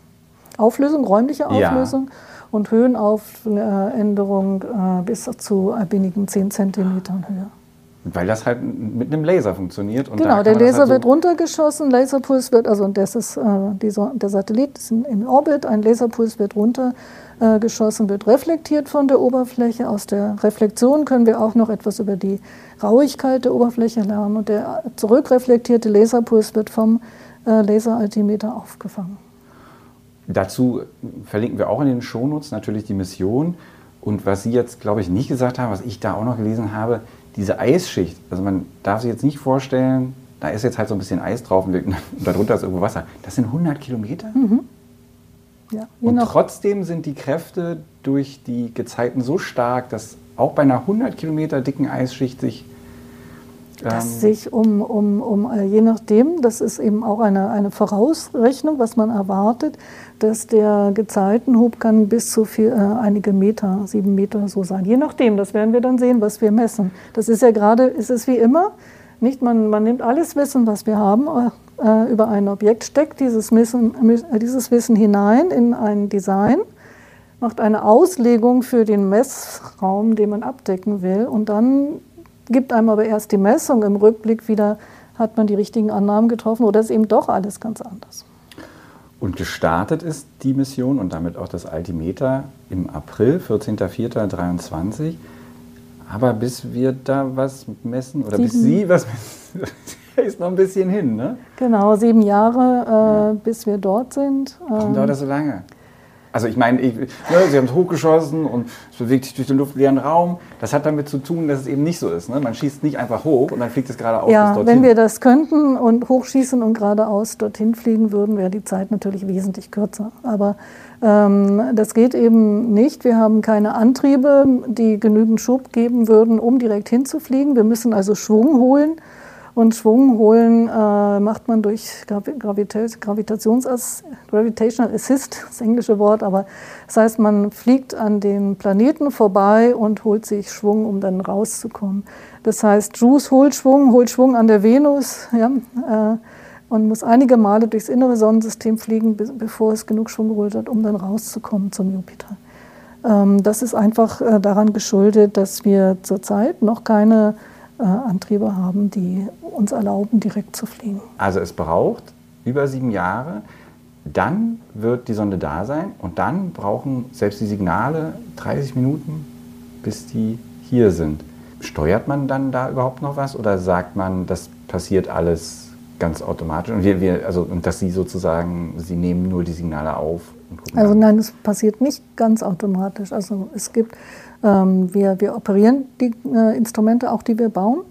Auflösung, räumliche Auflösung ja. und Höhenaufänderung äh, bis zu wenigen 10 cm Höhe. Weil das halt mit einem Laser funktioniert. genau, der Laser halt so wird runtergeschossen, Laserpuls wird, also das ist äh, die, der Satellit ist im Orbit, ein Laserpuls wird runtergeschossen, wird reflektiert von der Oberfläche. Aus der Reflexion können wir auch noch etwas über die Rauigkeit der Oberfläche lernen und der zurückreflektierte Laserpuls wird vom äh, Laseraltimeter aufgefangen. Dazu verlinken wir auch in den Shownotes natürlich die Mission. Und was Sie jetzt, glaube ich, nicht gesagt haben, was ich da auch noch gelesen habe, diese Eisschicht, also man darf sich jetzt nicht vorstellen, da ist jetzt halt so ein bisschen Eis drauf und *laughs* darunter ist irgendwo Wasser. Das sind 100 Kilometer? Mhm. Ja, und trotzdem sind die Kräfte durch die Gezeiten so stark, dass auch bei einer 100 Kilometer dicken Eisschicht sich dass ähm, sich um, um, um, äh, je nachdem, das ist eben auch eine, eine Vorausrechnung, was man erwartet, dass der Gezeitenhub kann bis zu viel, äh, einige Meter, sieben Meter so sein. Je nachdem, das werden wir dann sehen, was wir messen. Das ist ja gerade, ist es wie immer, nicht? Man, man nimmt alles Wissen, was wir haben, äh, über ein Objekt, steckt dieses Wissen, dieses Wissen hinein in ein Design, macht eine Auslegung für den Messraum, den man abdecken will und dann gibt einem aber erst die Messung im Rückblick wieder, hat man die richtigen Annahmen getroffen oder ist eben doch alles ganz anders. Und gestartet ist die Mission und damit auch das Altimeter im April, 14.04.2023. Aber bis wir da was messen oder sieben. bis Sie was messen, *laughs* ist noch ein bisschen hin, ne? Genau, sieben Jahre, äh, ja. bis wir dort sind. Warum dauert das so lange? Also ich meine, ich, ne, sie haben es hochgeschossen und es bewegt sich durch den luftleeren Raum. Das hat damit zu tun, dass es eben nicht so ist. Ne? Man schießt nicht einfach hoch und dann fliegt es geradeaus ja, bis dorthin. Wenn wir das könnten und hochschießen und geradeaus dorthin fliegen würden, wäre die Zeit natürlich wesentlich kürzer. Aber ähm, das geht eben nicht. Wir haben keine Antriebe, die genügend Schub geben würden, um direkt hinzufliegen. Wir müssen also Schwung holen. Und Schwung holen äh, macht man durch Gravita Gravitations Gravitational Assist, das englische Wort, aber das heißt, man fliegt an den Planeten vorbei und holt sich Schwung, um dann rauszukommen. Das heißt, Juice holt Schwung, holt Schwung an der Venus ja, äh, und muss einige Male durchs innere Sonnensystem fliegen, bevor es genug Schwung geholt hat, um dann rauszukommen zum Jupiter. Ähm, das ist einfach äh, daran geschuldet, dass wir zurzeit noch keine äh, Antriebe haben, die uns erlauben, direkt zu fliegen. Also es braucht über sieben Jahre, dann wird die Sonde da sein und dann brauchen selbst die Signale 30 Minuten, bis die hier sind. Steuert man dann da überhaupt noch was oder sagt man, das passiert alles ganz automatisch und wir, wir also und dass Sie sozusagen, Sie nehmen nur die Signale auf also nein, es passiert nicht ganz automatisch. Also es gibt wir, wir operieren die äh, Instrumente auch, die wir bauen.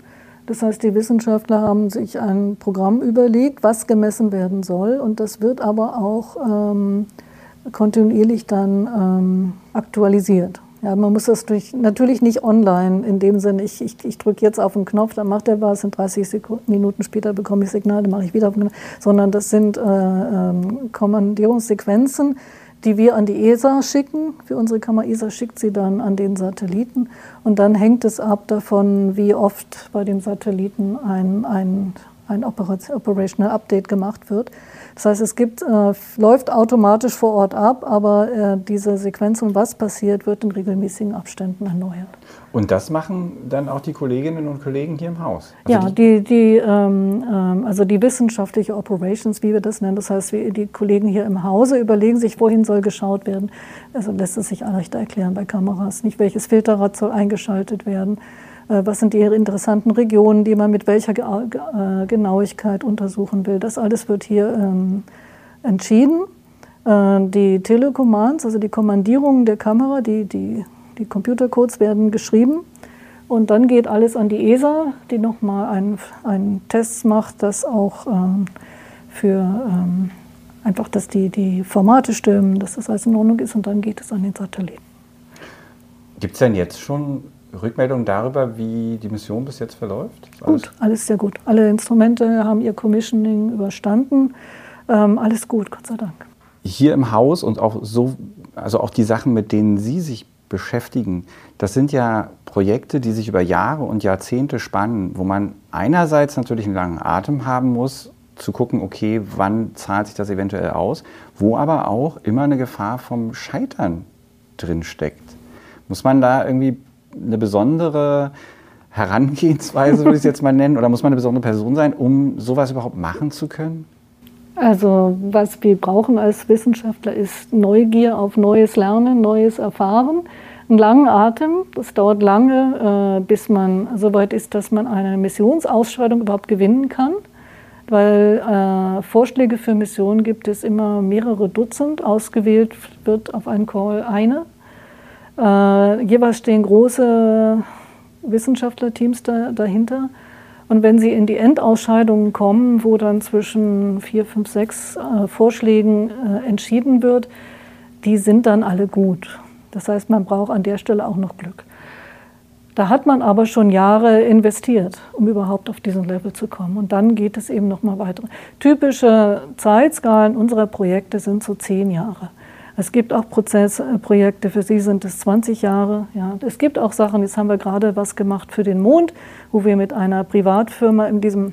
Das heißt, die Wissenschaftler haben sich ein Programm überlegt, was gemessen werden soll. Und das wird aber auch ähm, kontinuierlich dann ähm, aktualisiert. Ja, man muss das durch, natürlich nicht online, in dem Sinne, ich, ich, ich drücke jetzt auf den Knopf, dann macht er was, in 30 Sekunden, Minuten später bekomme ich Signale, mache ich wieder auf den Knopf, sondern das sind äh, ähm, Kommandierungssequenzen, die wir an die ESA schicken. Für unsere Kammer ESA schickt sie dann an den Satelliten. Und dann hängt es ab davon, wie oft bei dem Satelliten ein, ein, ein Operational Update gemacht wird. Das heißt, es gibt, äh, läuft automatisch vor Ort ab, aber äh, diese Sequenz und was passiert, wird in regelmäßigen Abständen erneuert. Und das machen dann auch die Kolleginnen und Kollegen hier im Haus? Also ja, die, die, ähm, ähm, also die wissenschaftliche Operations, wie wir das nennen, das heißt, die Kollegen hier im Hause überlegen sich, wohin soll geschaut werden. Also lässt es sich leichter erklären bei Kameras. Nicht welches Filterrad soll eingeschaltet werden, was sind die interessanten Regionen, die man mit welcher äh, Genauigkeit untersuchen will. Das alles wird hier ähm, entschieden. Äh, die Telecommands, also die Kommandierungen der Kamera, die, die die Computercodes werden geschrieben und dann geht alles an die ESA, die nochmal einen, einen Test macht, das auch ähm, für ähm, einfach, dass die, die Formate stimmen, dass das alles in Ordnung ist und dann geht es an den Satelliten. Gibt es denn jetzt schon Rückmeldungen darüber, wie die Mission bis jetzt verläuft? Alles gut, alles sehr gut. Alle Instrumente haben ihr Commissioning überstanden. Ähm, alles gut, Gott sei Dank. Hier im Haus und auch so, also auch die Sachen, mit denen Sie sich beschäftigen. Das sind ja Projekte, die sich über Jahre und Jahrzehnte spannen, wo man einerseits natürlich einen langen Atem haben muss, zu gucken, okay, wann zahlt sich das eventuell aus, wo aber auch immer eine Gefahr vom Scheitern drin steckt. Muss man da irgendwie eine besondere Herangehensweise, würde ich es jetzt mal nennen, oder muss man eine besondere Person sein, um sowas überhaupt machen zu können? Also was wir brauchen als Wissenschaftler ist Neugier auf neues Lernen, neues Erfahren, einen langen Atem. Das dauert lange, äh, bis man so weit ist, dass man eine Missionsausscheidung überhaupt gewinnen kann. Weil äh, Vorschläge für Missionen gibt es immer mehrere Dutzend. Ausgewählt wird auf einen Call eine. Äh, jeweils stehen große Wissenschaftlerteams da, dahinter. Und wenn Sie in die Endausscheidungen kommen, wo dann zwischen vier, fünf, sechs äh, Vorschlägen äh, entschieden wird, die sind dann alle gut. Das heißt, man braucht an der Stelle auch noch Glück. Da hat man aber schon Jahre investiert, um überhaupt auf diesen Level zu kommen. Und dann geht es eben noch mal weiter. Typische Zeitskalen unserer Projekte sind so zehn Jahre. Es gibt auch Prozessprojekte, für sie sind es 20 Jahre. Ja. Es gibt auch Sachen, jetzt haben wir gerade was gemacht für den Mond, wo wir mit einer Privatfirma in diesem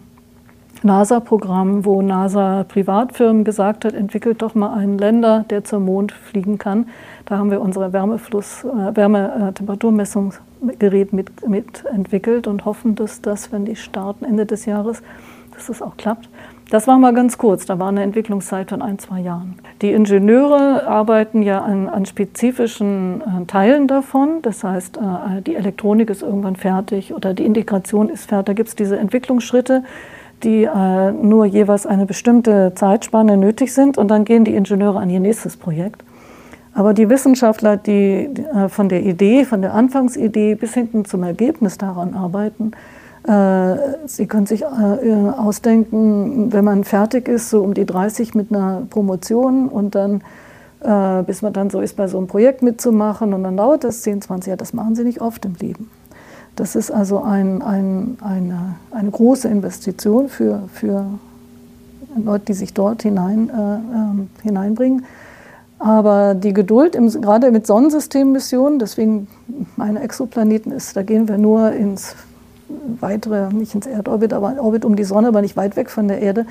NASA-Programm, wo NASA Privatfirmen gesagt hat, entwickelt doch mal einen Länder, der zum Mond fliegen kann. Da haben wir unsere Wärmefluss, äh, Wärmetemperaturmessungsgerät mit, mit entwickelt und hoffen, dass das, wenn die starten Ende des Jahres, dass das auch klappt. Das war mal ganz kurz, da war eine Entwicklungszeit von ein, zwei Jahren. Die Ingenieure arbeiten ja an, an spezifischen äh, Teilen davon. Das heißt, äh, die Elektronik ist irgendwann fertig oder die Integration ist fertig. Da gibt es diese Entwicklungsschritte, die äh, nur jeweils eine bestimmte Zeitspanne nötig sind und dann gehen die Ingenieure an ihr nächstes Projekt. Aber die Wissenschaftler, die äh, von der Idee, von der Anfangsidee bis hinten zum Ergebnis daran arbeiten, Sie können sich äh, ausdenken, wenn man fertig ist, so um die 30 mit einer Promotion und dann, äh, bis man dann so ist, bei so einem Projekt mitzumachen und dann dauert das 10, 20 Jahre, das machen Sie nicht oft im Leben. Das ist also ein, ein, eine, eine große Investition für, für Leute, die sich dort hinein, äh, äh, hineinbringen. Aber die Geduld, im, gerade mit Sonnensystemmissionen, deswegen meine Exoplaneten ist, da gehen wir nur ins weitere, nicht ins Erdorbit, aber Orbit um die Sonne, aber nicht weit weg von der Erde.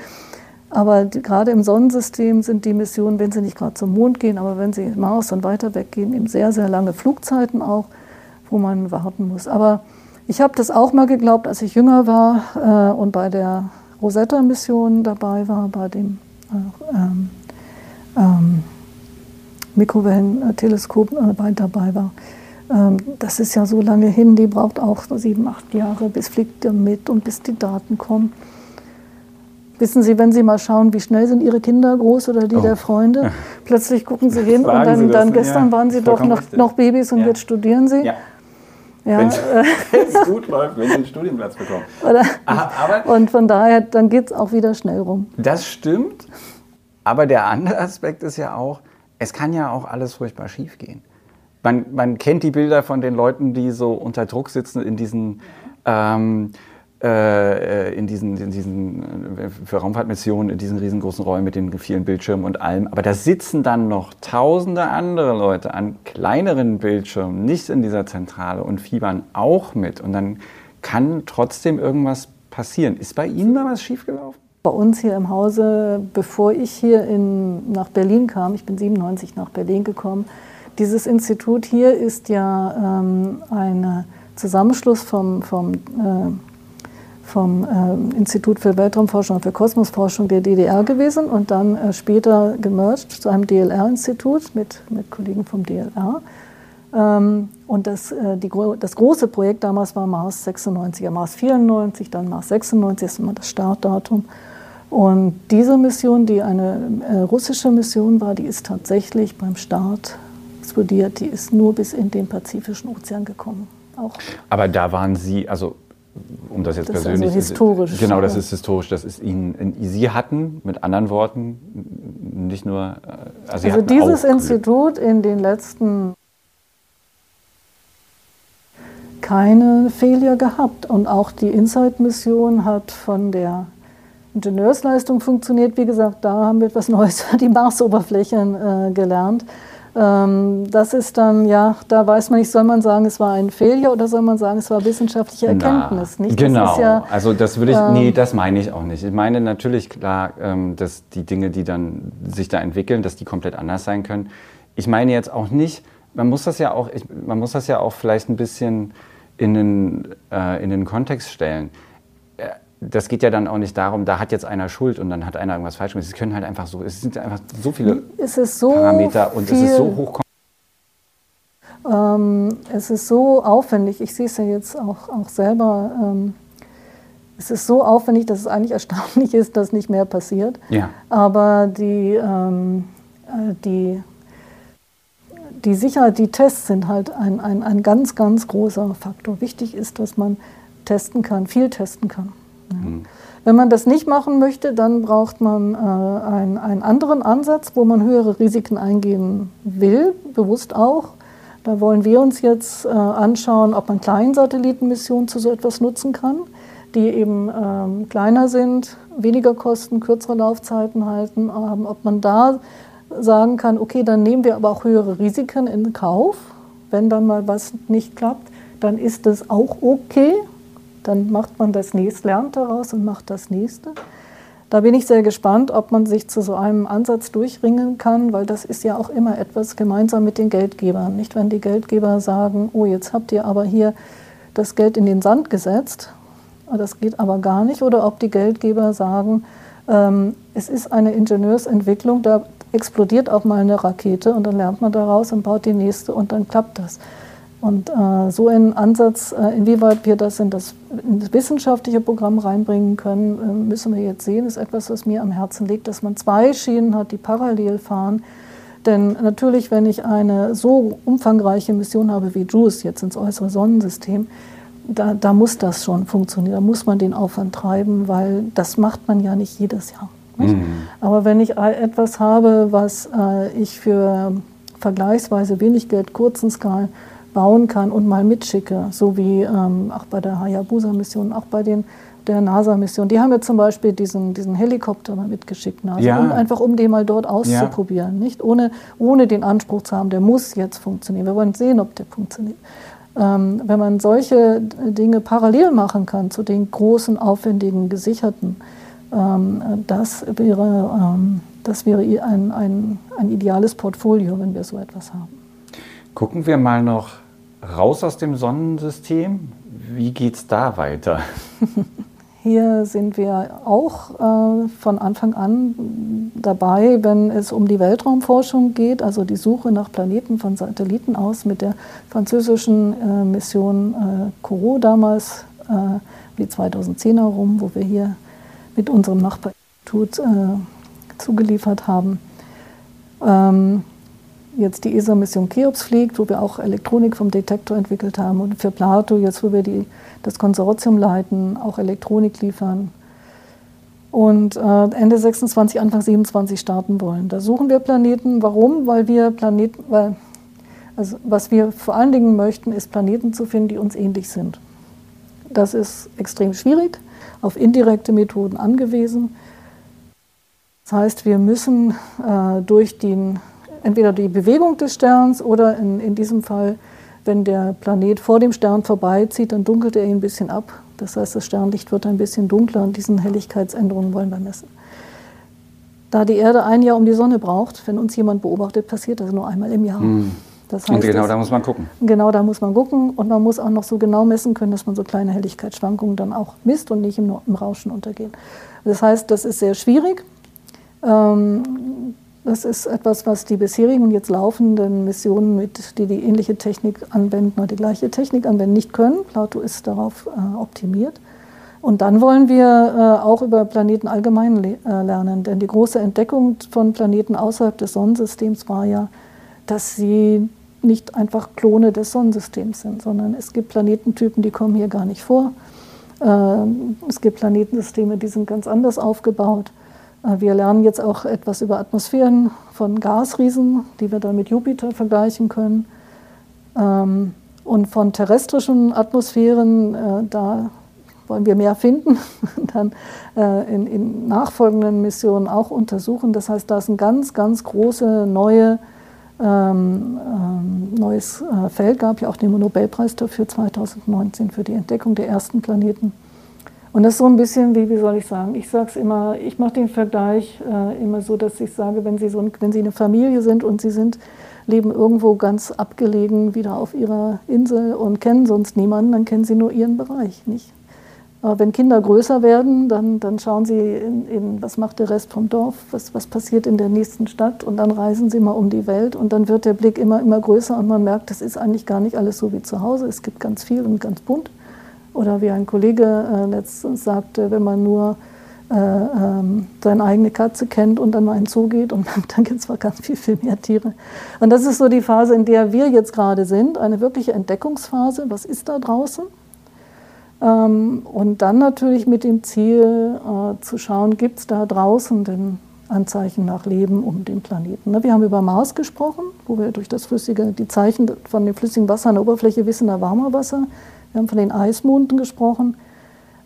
Aber die, gerade im Sonnensystem sind die Missionen, wenn sie nicht gerade zum Mond gehen, aber wenn sie Mars und weiter weggehen, eben sehr, sehr lange Flugzeiten auch, wo man warten muss. Aber ich habe das auch mal geglaubt, als ich jünger war äh, und bei der Rosetta-Mission dabei war, bei dem äh, ähm, ähm, Mikrowellenteleskop äh, dabei war. Ähm, das ist ja so lange hin, die braucht auch sieben, acht Jahre, bis fliegt er mit und bis die Daten kommen. Wissen Sie, wenn Sie mal schauen, wie schnell sind Ihre Kinder groß oder die oh. der Freunde, plötzlich gucken Sie hin und dann, dann gestern ja, waren Sie doch noch, noch, Babys und ja. jetzt studieren Sie. Ja. Ja, wenn es *laughs* gut läuft, wenn Sie einen Studienplatz bekommen. Oder, aber, und von daher, dann geht es auch wieder schnell rum. Das stimmt, aber der andere Aspekt ist ja auch, es kann ja auch alles furchtbar schief gehen man, man kennt die Bilder von den Leuten, die so unter Druck sitzen in diesen, ähm, äh, in diesen, in diesen äh, für Raumfahrtmissionen, in diesen riesengroßen Räumen mit den vielen Bildschirmen und allem. Aber da sitzen dann noch tausende andere Leute an kleineren Bildschirmen, nicht in dieser Zentrale und fiebern auch mit. Und dann kann trotzdem irgendwas passieren. Ist bei Ihnen da was schiefgelaufen? Bei uns hier im Hause, bevor ich hier in, nach Berlin kam, ich bin 97 nach Berlin gekommen, dieses Institut hier ist ja ähm, ein Zusammenschluss vom, vom, äh, vom äh, Institut für Weltraumforschung und für Kosmosforschung der DDR gewesen und dann äh, später gemerged zu einem DLR-Institut mit, mit Kollegen vom DLR. Ähm, und das, äh, die, das große Projekt damals war Mars 96, Mars 94, dann Mars 96, das ist immer das Startdatum. Und diese Mission, die eine äh, russische Mission war, die ist tatsächlich beim Start explodiert. Die ist nur bis in den Pazifischen Ozean gekommen. Auch. Aber da waren Sie, also um das jetzt das persönlich. Also historisch. Genau, das ist historisch. Das ist Ihnen, Sie hatten, mit anderen Worten, nicht nur. Äh, also, also dieses Institut in den letzten keine Fehler gehabt. Und auch die Insight-Mission hat von der Ingenieursleistung funktioniert. Wie gesagt, da haben wir etwas Neues für *laughs* die Marsoberflächen äh, gelernt. Ähm, das ist dann, ja, da weiß man nicht, soll man sagen, es war ein Fehler oder soll man sagen, es war wissenschaftliche Erkenntnis? nicht? Genau, das ja, also das würde ich, ähm, nee, das meine ich auch nicht. Ich meine natürlich klar, ähm, dass die Dinge, die dann sich da entwickeln, dass die komplett anders sein können. Ich meine jetzt auch nicht, man muss das ja auch, man muss das ja auch vielleicht ein bisschen in den, äh, in den Kontext stellen das geht ja dann auch nicht darum, da hat jetzt einer Schuld und dann hat einer irgendwas falsch gemacht. Es können halt einfach so, es sind einfach so viele so Parameter und es ist so hoch. Ähm, es ist so aufwendig, ich sehe es ja jetzt auch, auch selber, ähm, es ist so aufwendig, dass es eigentlich erstaunlich ist, dass nicht mehr passiert. Ja. Aber die, ähm, äh, die, die Sicherheit, die Tests sind halt ein, ein, ein ganz, ganz großer Faktor. Wichtig ist, dass man testen kann, viel testen kann. Mhm. Wenn man das nicht machen möchte, dann braucht man äh, ein, einen anderen Ansatz, wo man höhere Risiken eingehen will, bewusst auch. Da wollen wir uns jetzt äh, anschauen, ob man Kleinsatellitenmissionen zu so etwas nutzen kann, die eben ähm, kleiner sind, weniger kosten, kürzere Laufzeiten halten, ähm, ob man da sagen kann, okay, dann nehmen wir aber auch höhere Risiken in Kauf. Wenn dann mal was nicht klappt, dann ist das auch okay. Dann macht man das nächste, lernt daraus und macht das nächste. Da bin ich sehr gespannt, ob man sich zu so einem Ansatz durchringen kann, weil das ist ja auch immer etwas gemeinsam mit den Geldgebern. Nicht, wenn die Geldgeber sagen, oh, jetzt habt ihr aber hier das Geld in den Sand gesetzt, das geht aber gar nicht, oder ob die Geldgeber sagen, ähm, es ist eine Ingenieursentwicklung, da explodiert auch mal eine Rakete und dann lernt man daraus und baut die nächste und dann klappt das. Und äh, so ein Ansatz, äh, inwieweit wir das in, das in das wissenschaftliche Programm reinbringen können, äh, müssen wir jetzt sehen. Ist etwas, was mir am Herzen liegt, dass man zwei Schienen hat, die parallel fahren. Denn natürlich, wenn ich eine so umfangreiche Mission habe wie JUICE jetzt ins äußere Sonnensystem, da, da muss das schon funktionieren. Da muss man den Aufwand treiben, weil das macht man ja nicht jedes Jahr. Nicht? Mhm. Aber wenn ich etwas habe, was äh, ich für vergleichsweise wenig Geld kurzen Skalen bauen kann und mal mitschicke, so wie ähm, auch bei der Hayabusa-Mission, auch bei den, der NASA-Mission. Die haben ja zum Beispiel diesen, diesen Helikopter mal mitgeschickt, NASA, ja. um, einfach um den mal dort auszuprobieren, ja. nicht? Ohne, ohne den Anspruch zu haben, der muss jetzt funktionieren. Wir wollen sehen, ob der funktioniert. Ähm, wenn man solche Dinge parallel machen kann zu den großen, aufwendigen, gesicherten, ähm, das wäre, ähm, das wäre ein, ein, ein ideales Portfolio, wenn wir so etwas haben. Gucken wir mal noch raus aus dem Sonnensystem. Wie geht es da weiter? *laughs* Hier sind wir auch äh, von Anfang an dabei, wenn es um die Weltraumforschung geht, also die Suche nach Planeten von Satelliten aus mit der französischen äh, Mission äh, Corot damals, äh, wie 2010 herum, wo wir hier mit unserem Nachbarinstitut äh, zugeliefert haben. Ähm, jetzt die ESA-Mission Cheops fliegt, wo wir auch Elektronik vom Detektor entwickelt haben und für Plato, jetzt wo wir die, das Konsortium leiten, auch Elektronik liefern. Und äh, Ende 26, Anfang 27 starten wollen. Da suchen wir Planeten. Warum? Weil wir Planeten, weil, also was wir vor allen Dingen möchten, ist Planeten zu finden, die uns ähnlich sind. Das ist extrem schwierig, auf indirekte Methoden angewiesen. Das heißt, wir müssen äh, durch den entweder die Bewegung des Sterns oder in, in diesem Fall, wenn der Planet vor dem Stern vorbeizieht, dann dunkelt er ihn ein bisschen ab. Das heißt, das Sternlicht wird ein bisschen dunkler und diesen Helligkeitsänderungen wollen wir messen. Da die Erde ein Jahr um die Sonne braucht, wenn uns jemand beobachtet, passiert das nur einmal im Jahr. Mhm. Das heißt, und genau das, da muss man gucken. Genau da muss man gucken und man muss auch noch so genau messen können, dass man so kleine Helligkeitsschwankungen dann auch misst und nicht im, im Rauschen untergehen. Das heißt, das ist sehr schwierig. Ähm, das ist etwas, was die bisherigen und jetzt laufenden Missionen, mit, die die ähnliche Technik anwenden oder die gleiche Technik anwenden, nicht können. Plato ist darauf äh, optimiert. Und dann wollen wir äh, auch über Planeten allgemein le äh, lernen. Denn die große Entdeckung von Planeten außerhalb des Sonnensystems war ja, dass sie nicht einfach Klone des Sonnensystems sind, sondern es gibt Planetentypen, die kommen hier gar nicht vor. Äh, es gibt Planetensysteme, die sind ganz anders aufgebaut. Äh, wir lernen jetzt auch etwas über Atmosphären von Gasriesen, die wir dann mit Jupiter vergleichen können. Ähm, und von terrestrischen Atmosphären, äh, da wollen wir mehr finden, *laughs* dann äh, in, in, nachfolgenden Missionen auch untersuchen. Das heißt, da ist ein ganz, ganz große neue, ähm, ähm, neues Feld. Gab ja auch den Nobelpreis dafür 2019 für die Entdeckung der ersten Planeten. Und das ist so ein bisschen wie, wie soll ich sagen, ich sage es immer, ich mache den Vergleich äh, immer so, dass ich sage, wenn Sie, so ein, wenn Sie eine Familie sind und Sie sind, leben irgendwo ganz abgelegen wieder auf Ihrer Insel und kennen sonst niemanden, dann kennen Sie nur Ihren Bereich, nicht? Aber wenn Kinder größer werden, dann, dann schauen sie in, in, was macht der Rest vom Dorf, was, was passiert in der nächsten Stadt und dann reisen sie mal um die Welt und dann wird der Blick immer, immer größer und man merkt, das ist eigentlich gar nicht alles so wie zu Hause. Es gibt ganz viel und ganz bunt. Oder wie ein Kollege äh, letztens sagte, wenn man nur äh, ähm, seine eigene Katze kennt und dann mal in den Zoo geht und *laughs* dann gibt es zwar ganz viel, viel mehr Tiere. Und das ist so die Phase, in der wir jetzt gerade sind, eine wirkliche Entdeckungsphase. Was ist da draußen? Ähm, und dann natürlich mit dem Ziel äh, zu schauen, gibt es da draußen denn Anzeichen nach Leben um den Planeten. Ne, wir haben über Mars gesprochen, wo wir durch das flüssige, die Zeichen von dem flüssigen Wasser an der Oberfläche wissen, da warmer Wasser. Wir haben von den Eismonden gesprochen.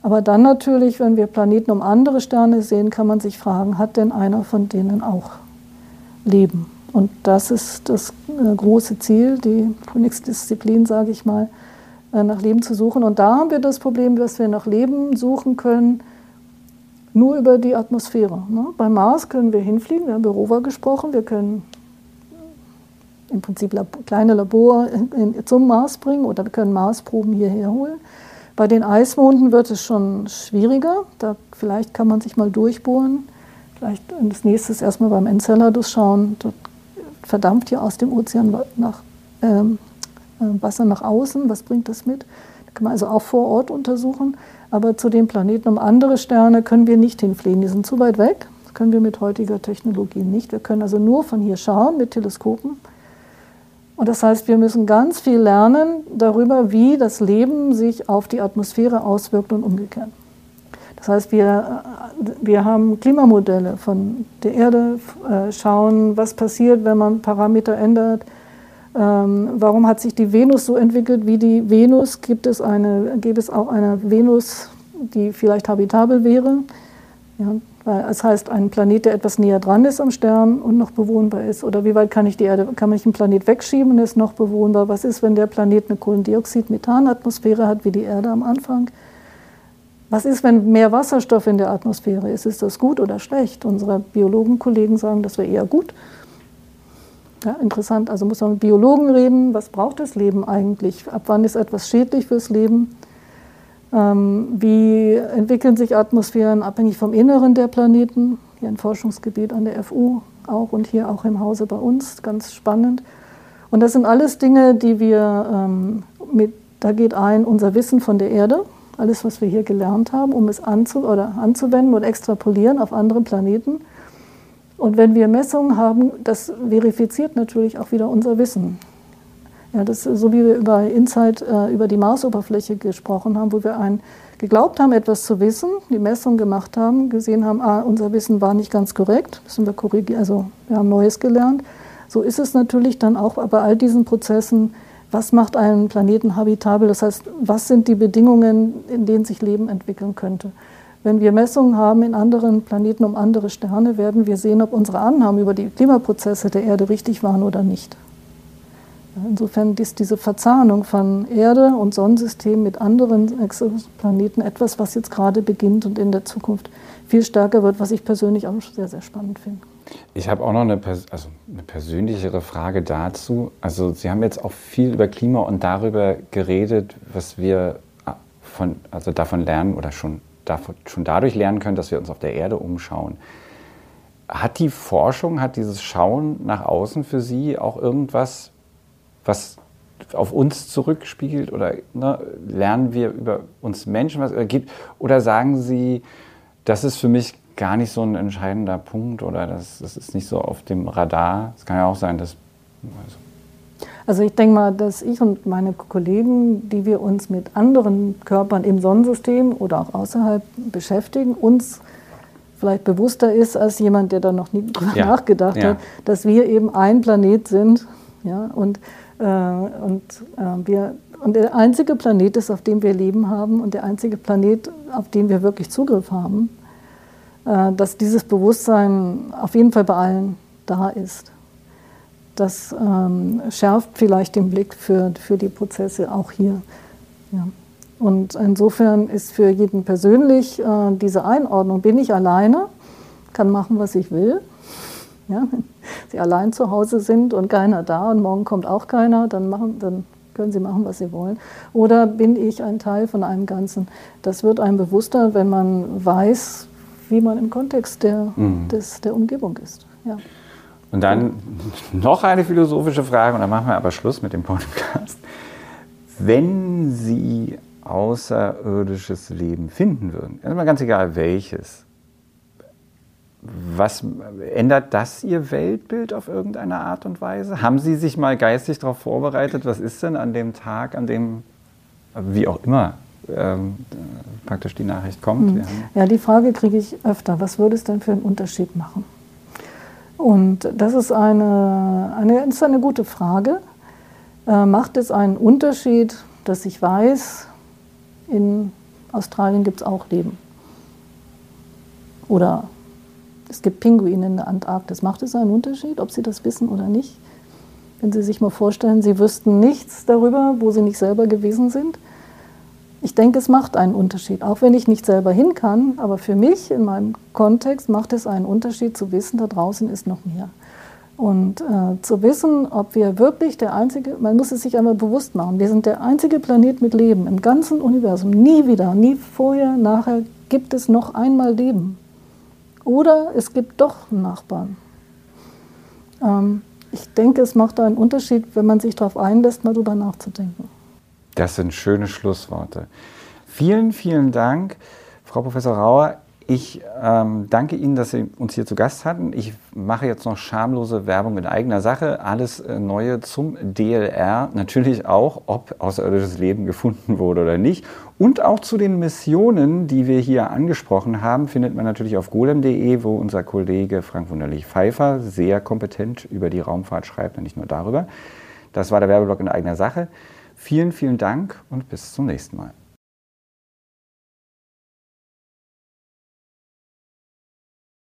Aber dann natürlich, wenn wir Planeten um andere Sterne sehen, kann man sich fragen, hat denn einer von denen auch Leben? Und das ist das äh, große Ziel, die Königsdisziplin, sage ich mal, äh, nach Leben zu suchen. Und da haben wir das Problem, dass wir nach Leben suchen können, nur über die Atmosphäre. Ne? Bei Mars können wir hinfliegen, wir haben über Rover gesprochen, wir können im Prinzip kleine Labor zum Mars bringen oder wir können Marsproben hierher holen. Bei den Eismonden wird es schon schwieriger. Da vielleicht kann man sich mal durchbohren. Vielleicht als nächstes erstmal beim Enceladus schauen. Dort verdampft ja aus dem Ozean nach, ähm, äh, Wasser nach außen. Was bringt das mit? Da kann man also auch vor Ort untersuchen. Aber zu den Planeten um andere Sterne können wir nicht hinfliegen. Die sind zu weit weg. Das können wir mit heutiger Technologie nicht. Wir können also nur von hier schauen mit Teleskopen. Und das heißt, wir müssen ganz viel lernen darüber, wie das Leben sich auf die Atmosphäre auswirkt und umgekehrt. Das heißt, wir, wir haben Klimamodelle von der Erde, äh, schauen, was passiert, wenn man Parameter ändert. Ähm, warum hat sich die Venus so entwickelt wie die Venus? Gibt es, eine, gibt es auch eine Venus, die vielleicht habitabel wäre? Ja, weil es heißt, ein Planet, der etwas näher dran ist am Stern und noch bewohnbar ist. Oder wie weit kann ich die Erde, kann man nicht einen Planet wegschieben und ist noch bewohnbar? Was ist, wenn der Planet eine Kohlendioxid-Methan-Atmosphäre hat wie die Erde am Anfang? Was ist, wenn mehr Wasserstoff in der Atmosphäre ist? Ist das gut oder schlecht? Unsere Biologenkollegen sagen, das wäre eher gut. Ja, interessant. Also muss man mit Biologen reden. Was braucht das Leben eigentlich? Ab wann ist etwas schädlich fürs Leben? Ähm, wie entwickeln sich Atmosphären abhängig vom Inneren der Planeten? Hier ein Forschungsgebiet an der FU auch und hier auch im Hause bei uns. Ganz spannend. Und das sind alles Dinge, die wir ähm, mit, da geht ein unser Wissen von der Erde alles, was wir hier gelernt haben, um es anzu oder anzuwenden und extrapolieren auf andere Planeten. Und wenn wir Messungen haben, das verifiziert natürlich auch wieder unser Wissen. Ja, das, so wie wir über Insight, äh, über die Marsoberfläche gesprochen haben, wo wir ein, geglaubt haben, etwas zu wissen, die Messung gemacht haben, gesehen haben, ah, unser Wissen war nicht ganz korrekt, müssen wir korrigieren, also wir haben Neues gelernt. So ist es natürlich dann auch bei all diesen Prozessen was macht einen Planeten habitabel? Das heißt, was sind die Bedingungen, in denen sich Leben entwickeln könnte? Wenn wir Messungen haben in anderen Planeten um andere Sterne, werden wir sehen, ob unsere Annahmen über die Klimaprozesse der Erde richtig waren oder nicht. Insofern ist diese Verzahnung von Erde und Sonnensystem mit anderen Exoplaneten etwas, was jetzt gerade beginnt und in der Zukunft viel stärker wird, was ich persönlich auch sehr, sehr spannend finde. Ich habe auch noch eine, also eine persönlichere Frage dazu. Also Sie haben jetzt auch viel über Klima und darüber geredet, was wir äh, von, also davon lernen oder schon, davon, schon dadurch lernen können, dass wir uns auf der Erde umschauen. Hat die Forschung, hat dieses Schauen nach außen für Sie auch irgendwas, was auf uns zurückspiegelt oder ne, lernen wir über uns Menschen was oder, gibt, oder sagen Sie, das ist für mich gar nicht so ein entscheidender Punkt oder das, das ist nicht so auf dem Radar. Es kann ja auch sein, dass. Also, also ich denke mal, dass ich und meine Kollegen, die wir uns mit anderen Körpern im Sonnensystem oder auch außerhalb beschäftigen, uns vielleicht bewusster ist als jemand, der da noch nie drüber ja. nachgedacht ja. hat, dass wir eben ein Planet sind. Ja, und, äh, und, äh, wir, und der einzige Planet ist, auf dem wir Leben haben und der einzige Planet, auf den wir wirklich Zugriff haben. Äh, dass dieses Bewusstsein auf jeden Fall bei allen da ist. Das ähm, schärft vielleicht den Blick für, für die Prozesse auch hier. Ja. Und insofern ist für jeden persönlich äh, diese Einordnung, bin ich alleine, kann machen, was ich will. Ja, wenn *laughs* Sie allein zu Hause sind und keiner da und morgen kommt auch keiner, dann, machen, dann können Sie machen, was Sie wollen. Oder bin ich ein Teil von einem Ganzen? Das wird einem bewusster, wenn man weiß, wie man im Kontext der, mhm. des, der Umgebung ist. Ja. Und dann *laughs* noch eine philosophische Frage, und dann machen wir aber Schluss mit dem Podcast. Wenn Sie außerirdisches Leben finden würden, erstmal ganz egal welches, was ändert das Ihr Weltbild auf irgendeine Art und Weise? Haben Sie sich mal geistig darauf vorbereitet, was ist denn an dem Tag, an dem, wie auch immer, ähm, praktisch die Nachricht kommt. Mhm. Ja, die Frage kriege ich öfter. Was würde es denn für einen Unterschied machen? Und das ist eine, eine, ist eine gute Frage. Äh, macht es einen Unterschied, dass ich weiß, in Australien gibt es auch Leben? Oder es gibt Pinguine in der Antarktis. Macht es einen Unterschied, ob Sie das wissen oder nicht? Wenn Sie sich mal vorstellen, Sie wüssten nichts darüber, wo Sie nicht selber gewesen sind. Ich denke, es macht einen Unterschied, auch wenn ich nicht selber hin kann. Aber für mich in meinem Kontext macht es einen Unterschied zu wissen, da draußen ist noch mehr. Und äh, zu wissen, ob wir wirklich der einzige, man muss es sich einmal bewusst machen, wir sind der einzige Planet mit Leben im ganzen Universum. Nie wieder, nie vorher, nachher gibt es noch einmal Leben. Oder es gibt doch einen Nachbarn. Ähm, ich denke, es macht einen Unterschied, wenn man sich darauf einlässt, mal drüber nachzudenken. Das sind schöne Schlussworte. Vielen, vielen Dank, Frau Professor Rauer. Ich ähm, danke Ihnen, dass Sie uns hier zu Gast hatten. Ich mache jetzt noch schamlose Werbung in eigener Sache. Alles äh, Neue zum DLR. Natürlich auch, ob außerirdisches Leben gefunden wurde oder nicht. Und auch zu den Missionen, die wir hier angesprochen haben, findet man natürlich auf golem.de, wo unser Kollege Frank Wunderlich-Pfeiffer sehr kompetent über die Raumfahrt schreibt und nicht nur darüber. Das war der Werbeblock in eigener Sache. Vielen, vielen Dank und bis zum nächsten Mal.